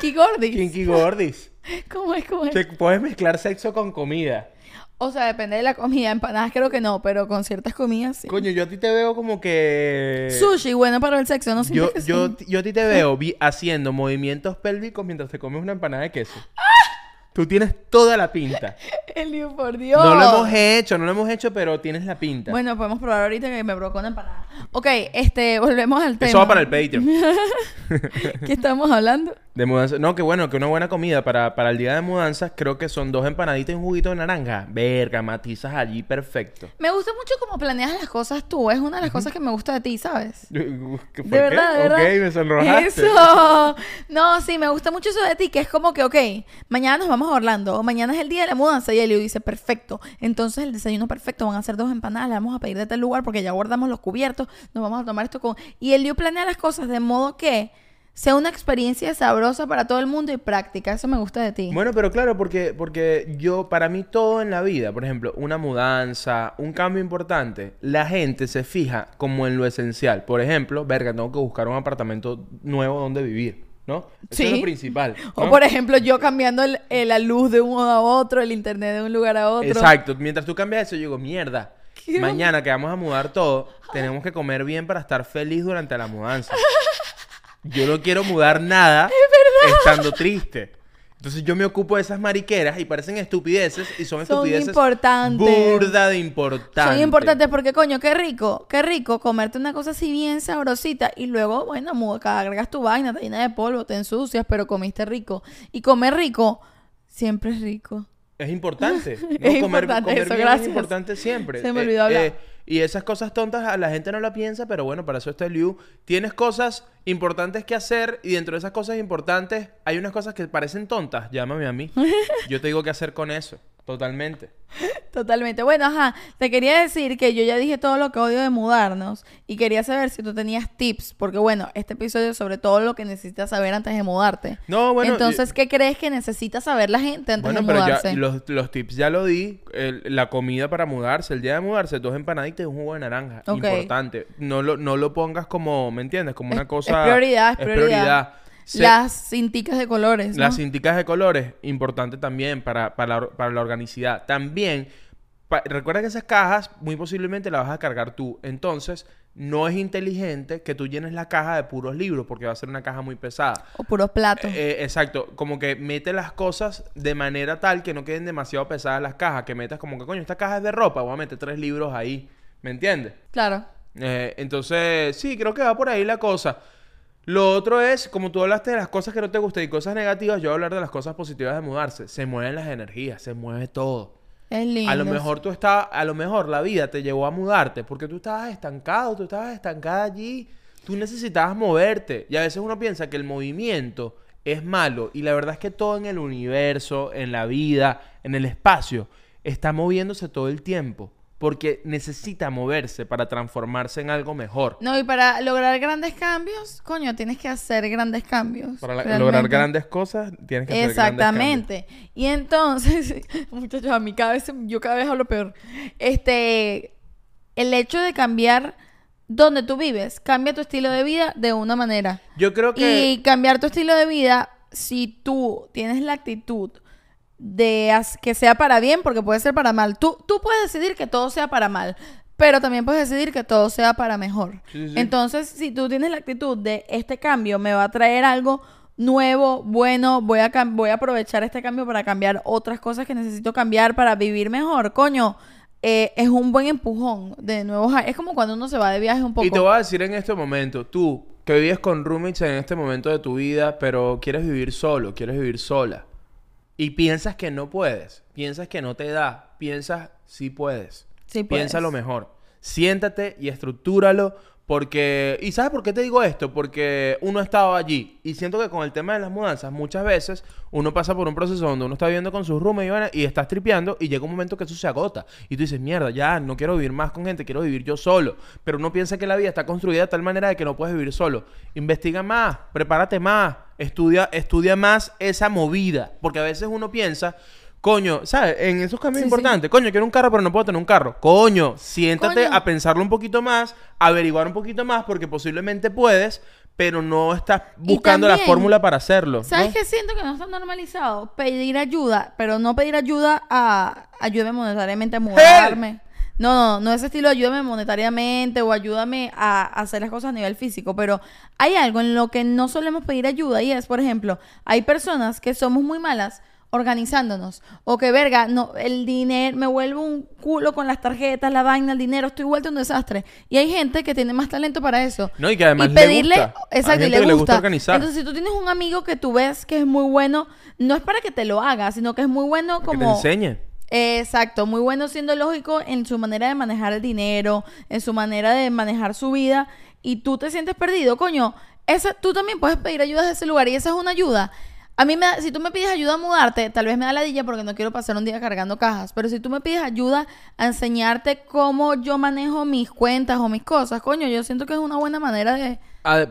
Kinky Gordis. Kinky gordis. ¿Cómo es? ¿Cómo es? Que puedes mezclar sexo con comida. O sea, depende de la comida. Empanadas creo que no, pero con ciertas comidas sí. Coño, yo a ti te veo como que... Sushi, bueno para el sexo, ¿no sientes Yo, que yo, sí? yo a ti te veo vi- haciendo movimientos pélvicos mientras te comes una empanada de queso. Tú tienes toda la pinta. Elio, por Dios. No lo hemos hecho, no lo hemos hecho, pero tienes la pinta. Bueno, podemos probar ahorita que me provocó una empanada. Ok, este, volvemos al tema. Eso va para el Patreon. ¿Qué estamos hablando? De mudanza. No, que bueno, que una buena comida para, para el día de mudanzas creo que son dos empanaditas y un juguito de naranja. Verga, matizas allí perfecto. Me gusta mucho cómo planeas las cosas tú. Es una de las cosas que me gusta de ti, ¿sabes? ¿Qué De verdad, de verdad. Ok, me sonrojaste. Eso. No, sí, me gusta mucho eso de ti, que es como que, ok, mañana nos vamos Orlando, mañana es el día de la mudanza, y Elio dice, perfecto. Entonces el desayuno perfecto, van a ser dos empanadas, le vamos a pedir de tal lugar porque ya guardamos los cubiertos, nos vamos a tomar esto con... Y Elio planea las cosas de modo que sea una experiencia sabrosa para todo el mundo y práctica. Eso me gusta de ti. Bueno, pero claro, porque, porque yo, para mí todo en la vida, por ejemplo, una mudanza, un cambio importante, la gente se fija como en lo esencial. Por ejemplo, verga, tengo que buscar un apartamento nuevo donde vivir, ¿no? Eso es lo principal. O por ejemplo, yo cambiando el- el- la luz de uno a otro, el internet de un lugar a otro. Exacto. Mientras tú cambias eso, yo digo, mierda. ¿Qué? Mañana que vamos a mudar todo, tenemos que comer bien para estar feliz durante la mudanza. Yo no quiero mudar nada estando triste. Entonces yo me ocupo de esas mariqueras y parecen estupideces y son Son estupideces importantes. burda de importantes. Son importantes porque, coño, qué rico, qué rico comerte una cosa así bien sabrosita y luego, bueno, mu- agregas tu vaina, te llena de polvo, te ensucias, pero comiste rico. Y comer rico siempre es rico. Es importante. ¿no? Es comer, importante comer eso, bien gracias. es importante siempre. Se me olvidó hablar. Y esas cosas tontas a la gente no la piensa, pero bueno, para eso está el Liu. Tienes cosas importantes que hacer y dentro de esas cosas importantes hay unas cosas que parecen tontas. Llámame a mí. Yo te digo qué hacer con eso. Totalmente. Totalmente. Bueno, ajá, te quería decir que yo ya dije todo lo que odio de mudarnos y quería saber si tú tenías tips, porque bueno, este episodio es sobre todo lo que necesitas saber antes de mudarte. No, bueno, Entonces, ¿qué crees que necesita saber la gente antes Bueno, de pero ya mudarse? los, los tips ya lo di. El- la comida para mudarse, el día de mudarse, dos empanaditas y un jugo de naranja. Ok. Importante. No lo, no lo pongas como, ¿me entiendes? Como una Es- cosa... Es prioridad, es prioridad. Las cinticas de colores, ¿no? Las cinticas de colores, importante también para, para, la, para la organicidad. También, pa- recuerda que esas cajas muy posiblemente las vas a cargar tú. Entonces, no es inteligente que tú llenes la caja de puros libros porque va a ser una caja muy pesada. O puros platos. Eh, exacto, como que mete las cosas de manera tal que no queden demasiado pesadas las cajas. Que metas como que, coño, esta caja es de ropa, voy a meter tres libros ahí. ¿Me entiendes? claro. Eh, entonces, sí, creo que va por ahí la cosa. Lo otro es, como tú hablaste de las cosas que no te gustan y cosas negativas, yo voy a hablar de las cosas positivas de mudarse. Se mueven las energías, se mueve todo. Es lindo. A lo mejor tú estabas, a lo mejor la vida te llevó a mudarte porque tú estabas estancado, tú estabas estancada allí, tú necesitabas moverte. Y a veces uno piensa que el movimiento es malo y la verdad es que todo en el universo, en la vida, en el espacio, está moviéndose todo el tiempo porque necesita moverse para transformarse en algo mejor. No, y para lograr grandes cambios, coño, tienes que hacer grandes cambios. Para la- lograr grandes cosas tienes que hacer grandes Exactamente. Y entonces, muchachos, a mí cada vez, yo cada vez hablo peor. Este, el hecho de cambiar donde tú vives, cambia tu estilo de vida de una manera. cambios. Yo creo que Y cambiar tu estilo de vida, si tú tienes la actitud de que sea para bien, porque puede ser para mal. Tú, tú puedes decidir que todo sea para mal, pero también puedes decidir que todo sea para mejor. Sí, sí, sí. Entonces, si tú tienes la actitud de este cambio me va a traer algo nuevo, bueno, voy a, voy a aprovechar este cambio para cambiar otras cosas que necesito cambiar para vivir mejor, coño. eh, es un buen empujón de nuevos es como cuando uno se va de viaje un poco Y te voy a decir en este momento, tú que vives con roommates en este momento de tu vida, pero quieres vivir solo, quieres vivir sola. Y piensas que no puedes, piensas que no te da, piensas sí puedes. Sí puedes. Piensa lo mejor. Siéntate y estructúralo porque... ¿Y sabes por qué te digo esto? Porque uno ha estado allí y siento que con el tema de las mudanzas muchas veces uno pasa por un proceso donde uno está viviendo con sus roommates y, y estás tripeando y llega un momento que eso se agota y tú dices, mierda, ya no quiero vivir más con gente, quiero vivir yo solo. Pero uno piensa que la vida está construida de tal manera de que no puedes vivir solo. Investiga más, prepárate más, estudia, estudia más esa movida. Porque a veces uno piensa... Coño, ¿sabes? En esos cambios Sí, sí. importantes. Coño, quiero un carro, pero no puedo tener un carro. Coño, siéntate Coño. a pensarlo un poquito más, averiguar un poquito más, porque posiblemente puedes, pero no estás buscando la también, fórmula para hacerlo. ¿no? ¿Sabes qué siento que no está normalizado? Pedir ayuda, pero no pedir ayuda a ayúdame monetariamente a mudarme. No, no, no ese estilo ayúdame monetariamente o ayúdame a hacer las cosas a nivel físico, pero hay algo en lo que no solemos pedir ayuda y es, por ejemplo, hay personas que somos muy malas organizándonos o que verga, no el dinero me vuelvo un culo con las tarjetas, la vaina, el dinero, estoy vuelto un desastre. Y hay gente que tiene más talento para eso. No, y que además le pedirle, gusta. Hay exacto, y le que le gusta. gusta organizar. Entonces, si tú tienes un amigo que tú ves que es muy bueno, no es para que te lo haga, sino que es muy bueno Que te como enseñe. Exacto, muy bueno siendo lógico en su manera de manejar el dinero, en su manera de manejar su vida y tú te sientes perdido, coño, esa, tú también puedes pedir ayuda de ese lugar y esa es una ayuda. A mí me da- si tú me pides ayuda a mudarte, tal vez me da ladilla porque no quiero pasar un día cargando cajas, pero si tú me pides ayuda a enseñarte cómo yo manejo mis cuentas o mis cosas, coño, yo siento que es una buena manera de...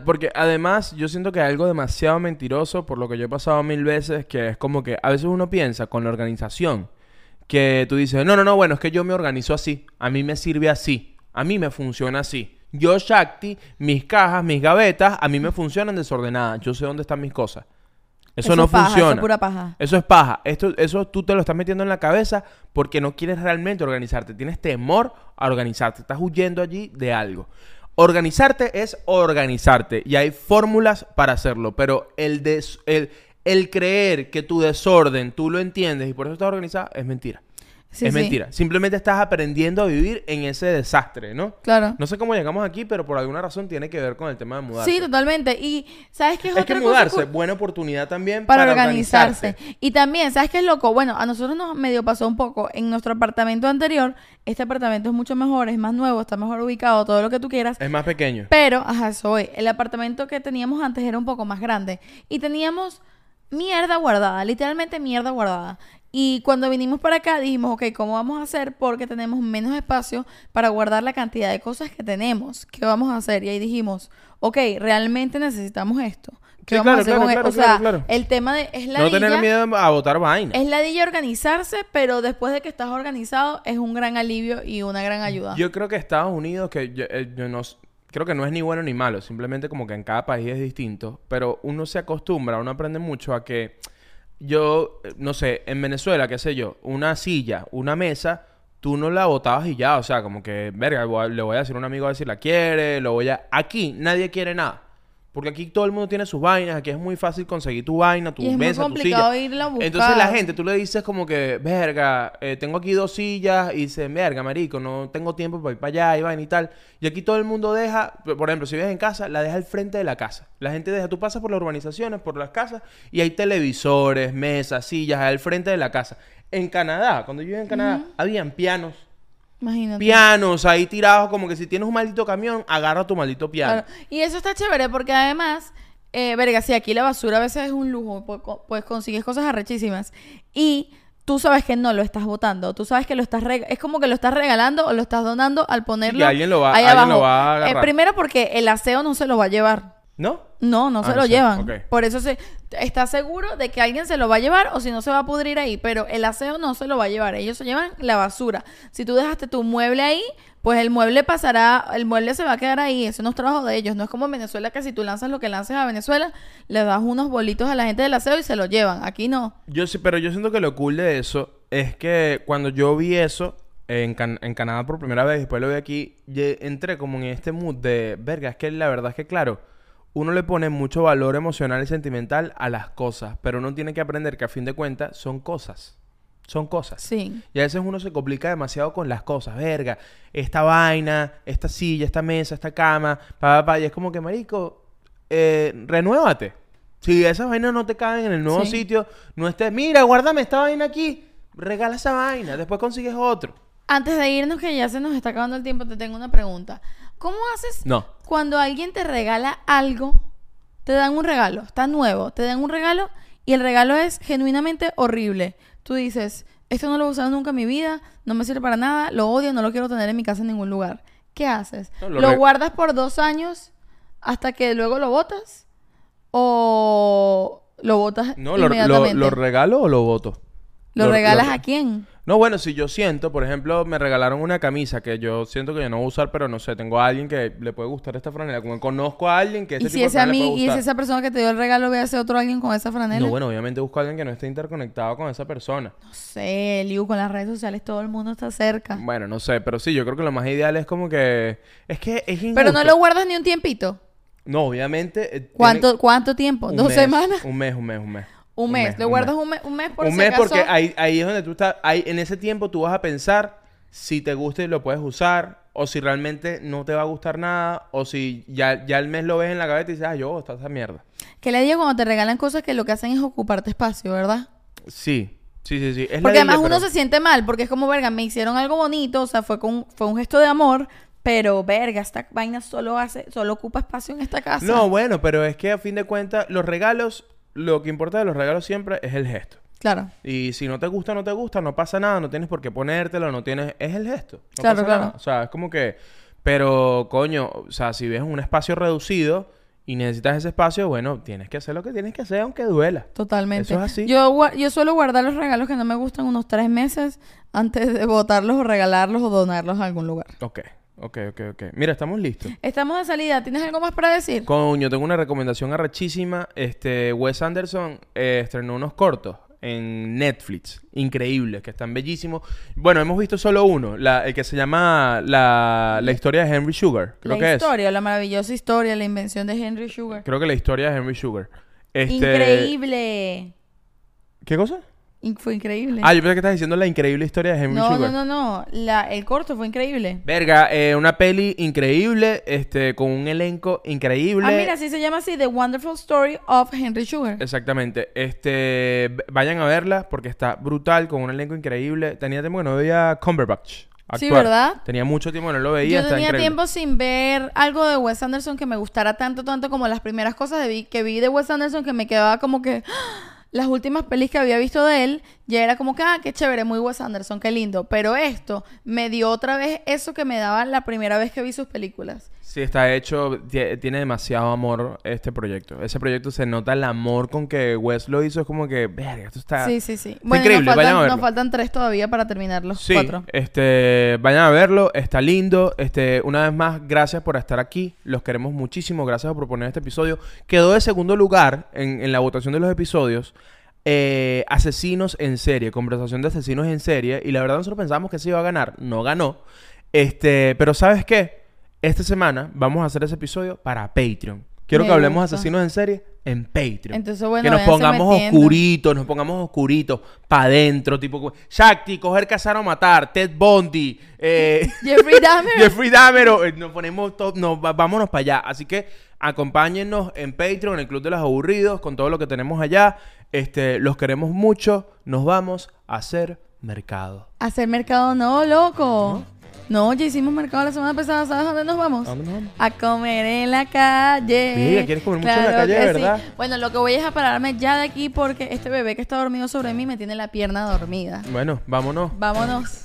Porque además yo siento que hay algo demasiado mentiroso por lo que yo he pasado mil veces, que es como que a veces uno piensa con la organización que tú dices, no, no, no, bueno, es que yo me organizo así, a mí me sirve así, a mí me funciona así. Yo, Shakti, mis cajas, mis gavetas, a mí me funcionan desordenadas, yo sé dónde están mis cosas. Eso, Eso no es paja, funciona. eso es pura paja. Eso es paja. Esto, eso tú te lo estás metiendo en la cabeza porque no quieres realmente organizarte. Tienes temor a organizarte. Estás huyendo allí de algo. Organizarte es organizarte y hay fórmulas para hacerlo, pero el, des- el, el creer que tu desorden tú lo entiendes y por eso estás organizada es mentira. Sí, es sí. mentira. Simplemente estás aprendiendo a vivir en ese desastre, ¿no? Claro. No sé cómo llegamos aquí, pero por alguna razón tiene que ver con el tema de mudarse. Sí, totalmente. Y ¿sabes qué es, es otra que mudarse, buena oportunidad también para, para, organizarse. Y también, ¿sabes qué es loco? Bueno, a nosotros nos medio pasó un poco. En nuestro apartamento anterior, este apartamento es mucho mejor, es más nuevo, está mejor ubicado, todo lo que tú quieras. Es más pequeño. Pero, ajá, soy. El apartamento que teníamos antes era un poco más grande. Y teníamos mierda guardada, literalmente mierda guardada. Y cuando vinimos para acá dijimos, ok, ¿cómo vamos a hacer? Porque tenemos menos espacio para guardar la cantidad de cosas que tenemos. ¿Qué vamos a hacer? Y ahí dijimos, ok, realmente necesitamos esto. ¿Qué Sí, vamos claro, a hacer claro, con claro, esto? O sea, el tema de... Es la No tener miedo a botar vaina. Es ladilla organizarse, pero después de que estás organizado es un gran alivio y una gran ayuda. Yo creo que Estados Unidos, que yo, eh, yo no creo que no es ni bueno ni malo, simplemente como que en cada país es distinto, pero uno se acostumbra, uno aprende mucho a que yo, no sé, en Venezuela, qué sé yo, una silla, una mesa, tú no la botabas y ya, o sea, como que, verga, le voy a decir a un amigo a ver si la quiere, lo voy a... Aquí nadie quiere nada. Porque aquí todo el mundo tiene sus vainas, aquí es muy fácil conseguir tu vaina, tu Y es muy mesa, tu complicado silla. irla a buscar. Entonces la gente, tú le dices como que, verga, eh, tengo aquí dos sillas y dicen, verga, marico, no tengo tiempo para ir para allá y vaina y tal. Y aquí todo el mundo deja, por ejemplo, si vives en casa, la deja al frente de la casa. La gente deja, tú pasas por las urbanizaciones, por las casas y hay televisores, mesas, sillas al frente de la casa. En Canadá, cuando yo vivía en Canadá, habían pianos. Imagínate. Pianos ahí tirados, como que si tienes un maldito camión, agarra tu maldito piano. Claro. Y eso está chévere porque además, eh, verga, si aquí la basura a veces es un lujo, pues, pues consigues cosas arrechísimas. Y tú sabes que no lo estás botando, tú sabes que lo estás es como que lo estás regalando o lo estás donando al ponerlo alguien lo va- ahí alguien abajo. lo va a Eh, agarrar. primero porque el aseo no se lo va a llevar. ¿No? No, no Ah, se lo llevan. Por eso se está seguro de que alguien se lo va a llevar o si no se va a pudrir ahí, pero el aseo no se lo va a llevar, ellos se llevan la basura. Si tú dejaste tu mueble ahí, pues el mueble pasará, el mueble se va a quedar ahí, eso no es trabajo de ellos, no es como en Venezuela que si tú lanzas lo que lances a Venezuela, le das unos bolitos a la gente del aseo y se lo llevan. Aquí no. Yo sí, pero yo siento que lo cool de eso es que cuando yo vi eso en, Can- en Canadá por primera vez, después lo vi aquí, entré como en este mood de, verga, es que la verdad es que claro, uno le pone mucho valor emocional y sentimental a las cosas, pero uno tiene que aprender que a fin de cuentas son cosas. Son cosas. Sí. Y a veces uno se complica demasiado con las cosas. Verga, esta vaina, esta silla, esta mesa, esta cama, pa, pa, pa. Y es como que, marico, eh, renuévate. Si esas vainas no te caben en el nuevo Sí. sitio, no estés, mira, guárdame esta vaina aquí. Regala esa vaina, después consigues otro. Antes de irnos, que ya se nos está acabando el tiempo, te tengo una pregunta. ¿Cómo haces No. cuando alguien te regala algo? Te dan un regalo, está nuevo, te dan un regalo y el regalo es genuinamente horrible. Tú dices, esto no lo he usado nunca en mi vida, no me sirve para nada, lo odio, no lo quiero tener en mi casa en ningún lugar. ¿Qué haces? No, ¿Lo, lo guardas por dos años hasta que luego lo botas? ¿O lo botas No, lo, lo, inmediatamente? lo regalo o lo voto. ¿Lo regalas a quién? No, bueno, si yo siento, por ejemplo, me regalaron una camisa que yo siento que yo no voy a usar, pero no sé, tengo a alguien que le puede gustar esta franela. Como conozco a alguien que este Y si tipo de ese le ami- puede y si esa persona que te dio el regalo ve a ese otro alguien con esa franela. No, bueno, obviamente busco a alguien que no esté interconectado con esa persona. No sé, Liu, con las redes sociales todo el mundo está cerca. Bueno, no sé, pero sí, yo creo que lo más ideal es como que... Es que es injusto. Pero no lo guardas ni un tiempito. No, obviamente... eh, ¿Cuánto, cuánto tiempo? ¿Dos mes, semanas? Un mes, un mes, un mes. Un mes. ¿Lo guardas un mes, un mes por un si mes acaso? porque ahí, ahí es donde tú estás... Ahí, en ese tiempo tú vas a pensar si te gusta y lo puedes usar, o si realmente no te va a gustar nada, o si ya, ya el mes lo ves en la gaveta y dices, ah, yo, está esa mierda. Que le digo cuando te regalan cosas que lo que hacen es ocuparte espacio, ¿verdad? Sí, sí, sí, sí. Es Porque además uno pero- se siente mal, porque es como, verga, me hicieron algo bonito, o sea, fue con fue un gesto de amor, pero, verga, esta vaina solo hace, solo ocupa espacio en esta casa. No, bueno, pero es que a fin de cuentas, los regalos, lo que importa de los regalos siempre es el gesto. Claro. Y si no te gusta, no te gusta, no pasa nada, no tienes por qué ponértelo, no tienes... Es el gesto. no Claro, pasa claro. nada. O sea, es como que... Pero, coño, o sea, si ves un espacio reducido y necesitas ese espacio, bueno, tienes que hacer lo que tienes que hacer aunque duela. Totalmente. Eso es así. Yo, yo suelo guardar los regalos que no me gustan unos tres meses antes de botarlos o regalarlos o donarlos a algún lugar. Ok, ok, ok, ok. Mira, estamos listos. Estamos de salida. ¿Tienes algo más para decir? Coño, tengo una recomendación arrechísima. Este, Wes Anderson eh, estrenó unos cortos en Netflix. Increíbles, que están bellísimos. Bueno, hemos visto solo uno, la- el que se llama la, la historia de Henry Sugar. Creo la que historia, la maravillosa historia, la invención de Henry Sugar. es. Creo que la historia de Henry Sugar. Este, Increíble. ¿Qué cosa? Fue increíble. Ah, yo pensé que estás diciendo la increíble historia de Henry no, Sugar. no, no, no. La, el corto fue increíble. Verga, eh, una peli increíble, este, con un elenco increíble. Ah, mira, sí se llama así, The Wonderful Story of Henry Sugar. Exactamente. Este, vayan a verla porque está brutal, con un elenco increíble. Tenía tiempo que no veía Cumberbatch. Sí. ¿verdad? Tenía mucho tiempo que no lo veía. Yo tenía increíble. tiempo sin ver algo de Wes Anderson que me gustara tanto, tanto como las primeras cosas de vi- que vi de Wes Anderson que me quedaba como que ¡ah! Las últimas pelis que había visto de él ya era como que, ah, qué chévere, muy Wes Anderson, qué lindo. Pero esto me dio otra vez eso que me daba la primera vez que vi sus películas. Sí, está hecho, tie- tiene demasiado amor este proyecto. Ese proyecto se nota el amor con que Wes lo hizo. Es como que, verga, esto está... Sí, sí, sí. Está Bueno, increíble, nos, vayan a faltan, verlo. nos faltan tres todavía para terminar los Sí, cuatro. este, vayan a verlo, está lindo. Este, una vez más, gracias por estar aquí. Los queremos muchísimo. Gracias por proponer este episodio. Quedó de segundo lugar en, en la votación de los episodios. eh, asesinos en serie, conversación de asesinos en serie. Y la verdad, nosotros pensábamos que se iba a ganar. No ganó. Este, pero ¿sabes qué? Esta semana vamos a hacer ese episodio para Patreon. Quiero Me que hablemos gusta. asesinos en serie en Patreon. Entonces, bueno, que nos pongamos oscuritos, nos pongamos oscuritos, para adentro, tipo Shakti, coger, cazar o matar, Ted Bundy, eh, Jeffrey Dahmer. Jeffrey Dahmer, o- eh, nos ponemos va- vámonos para allá. Así que acompáñennos en Patreon, en el Club de los Aburridos, con todo lo que tenemos allá. Este, los queremos mucho. Nos vamos a hacer mercado. Hacer mercado no, loco. No, ya hicimos mercado la semana pasada. ¿Sabes a dónde nos vamos? ¿A dónde nos vamos? A comer en la calle. Mira, ¿quieres comer mucho en la calle, verdad? sí. Bueno, lo que voy es a pararme ya de aquí porque este bebé que está dormido sobre mí me tiene la pierna dormida. Bueno, vámonos. Vámonos.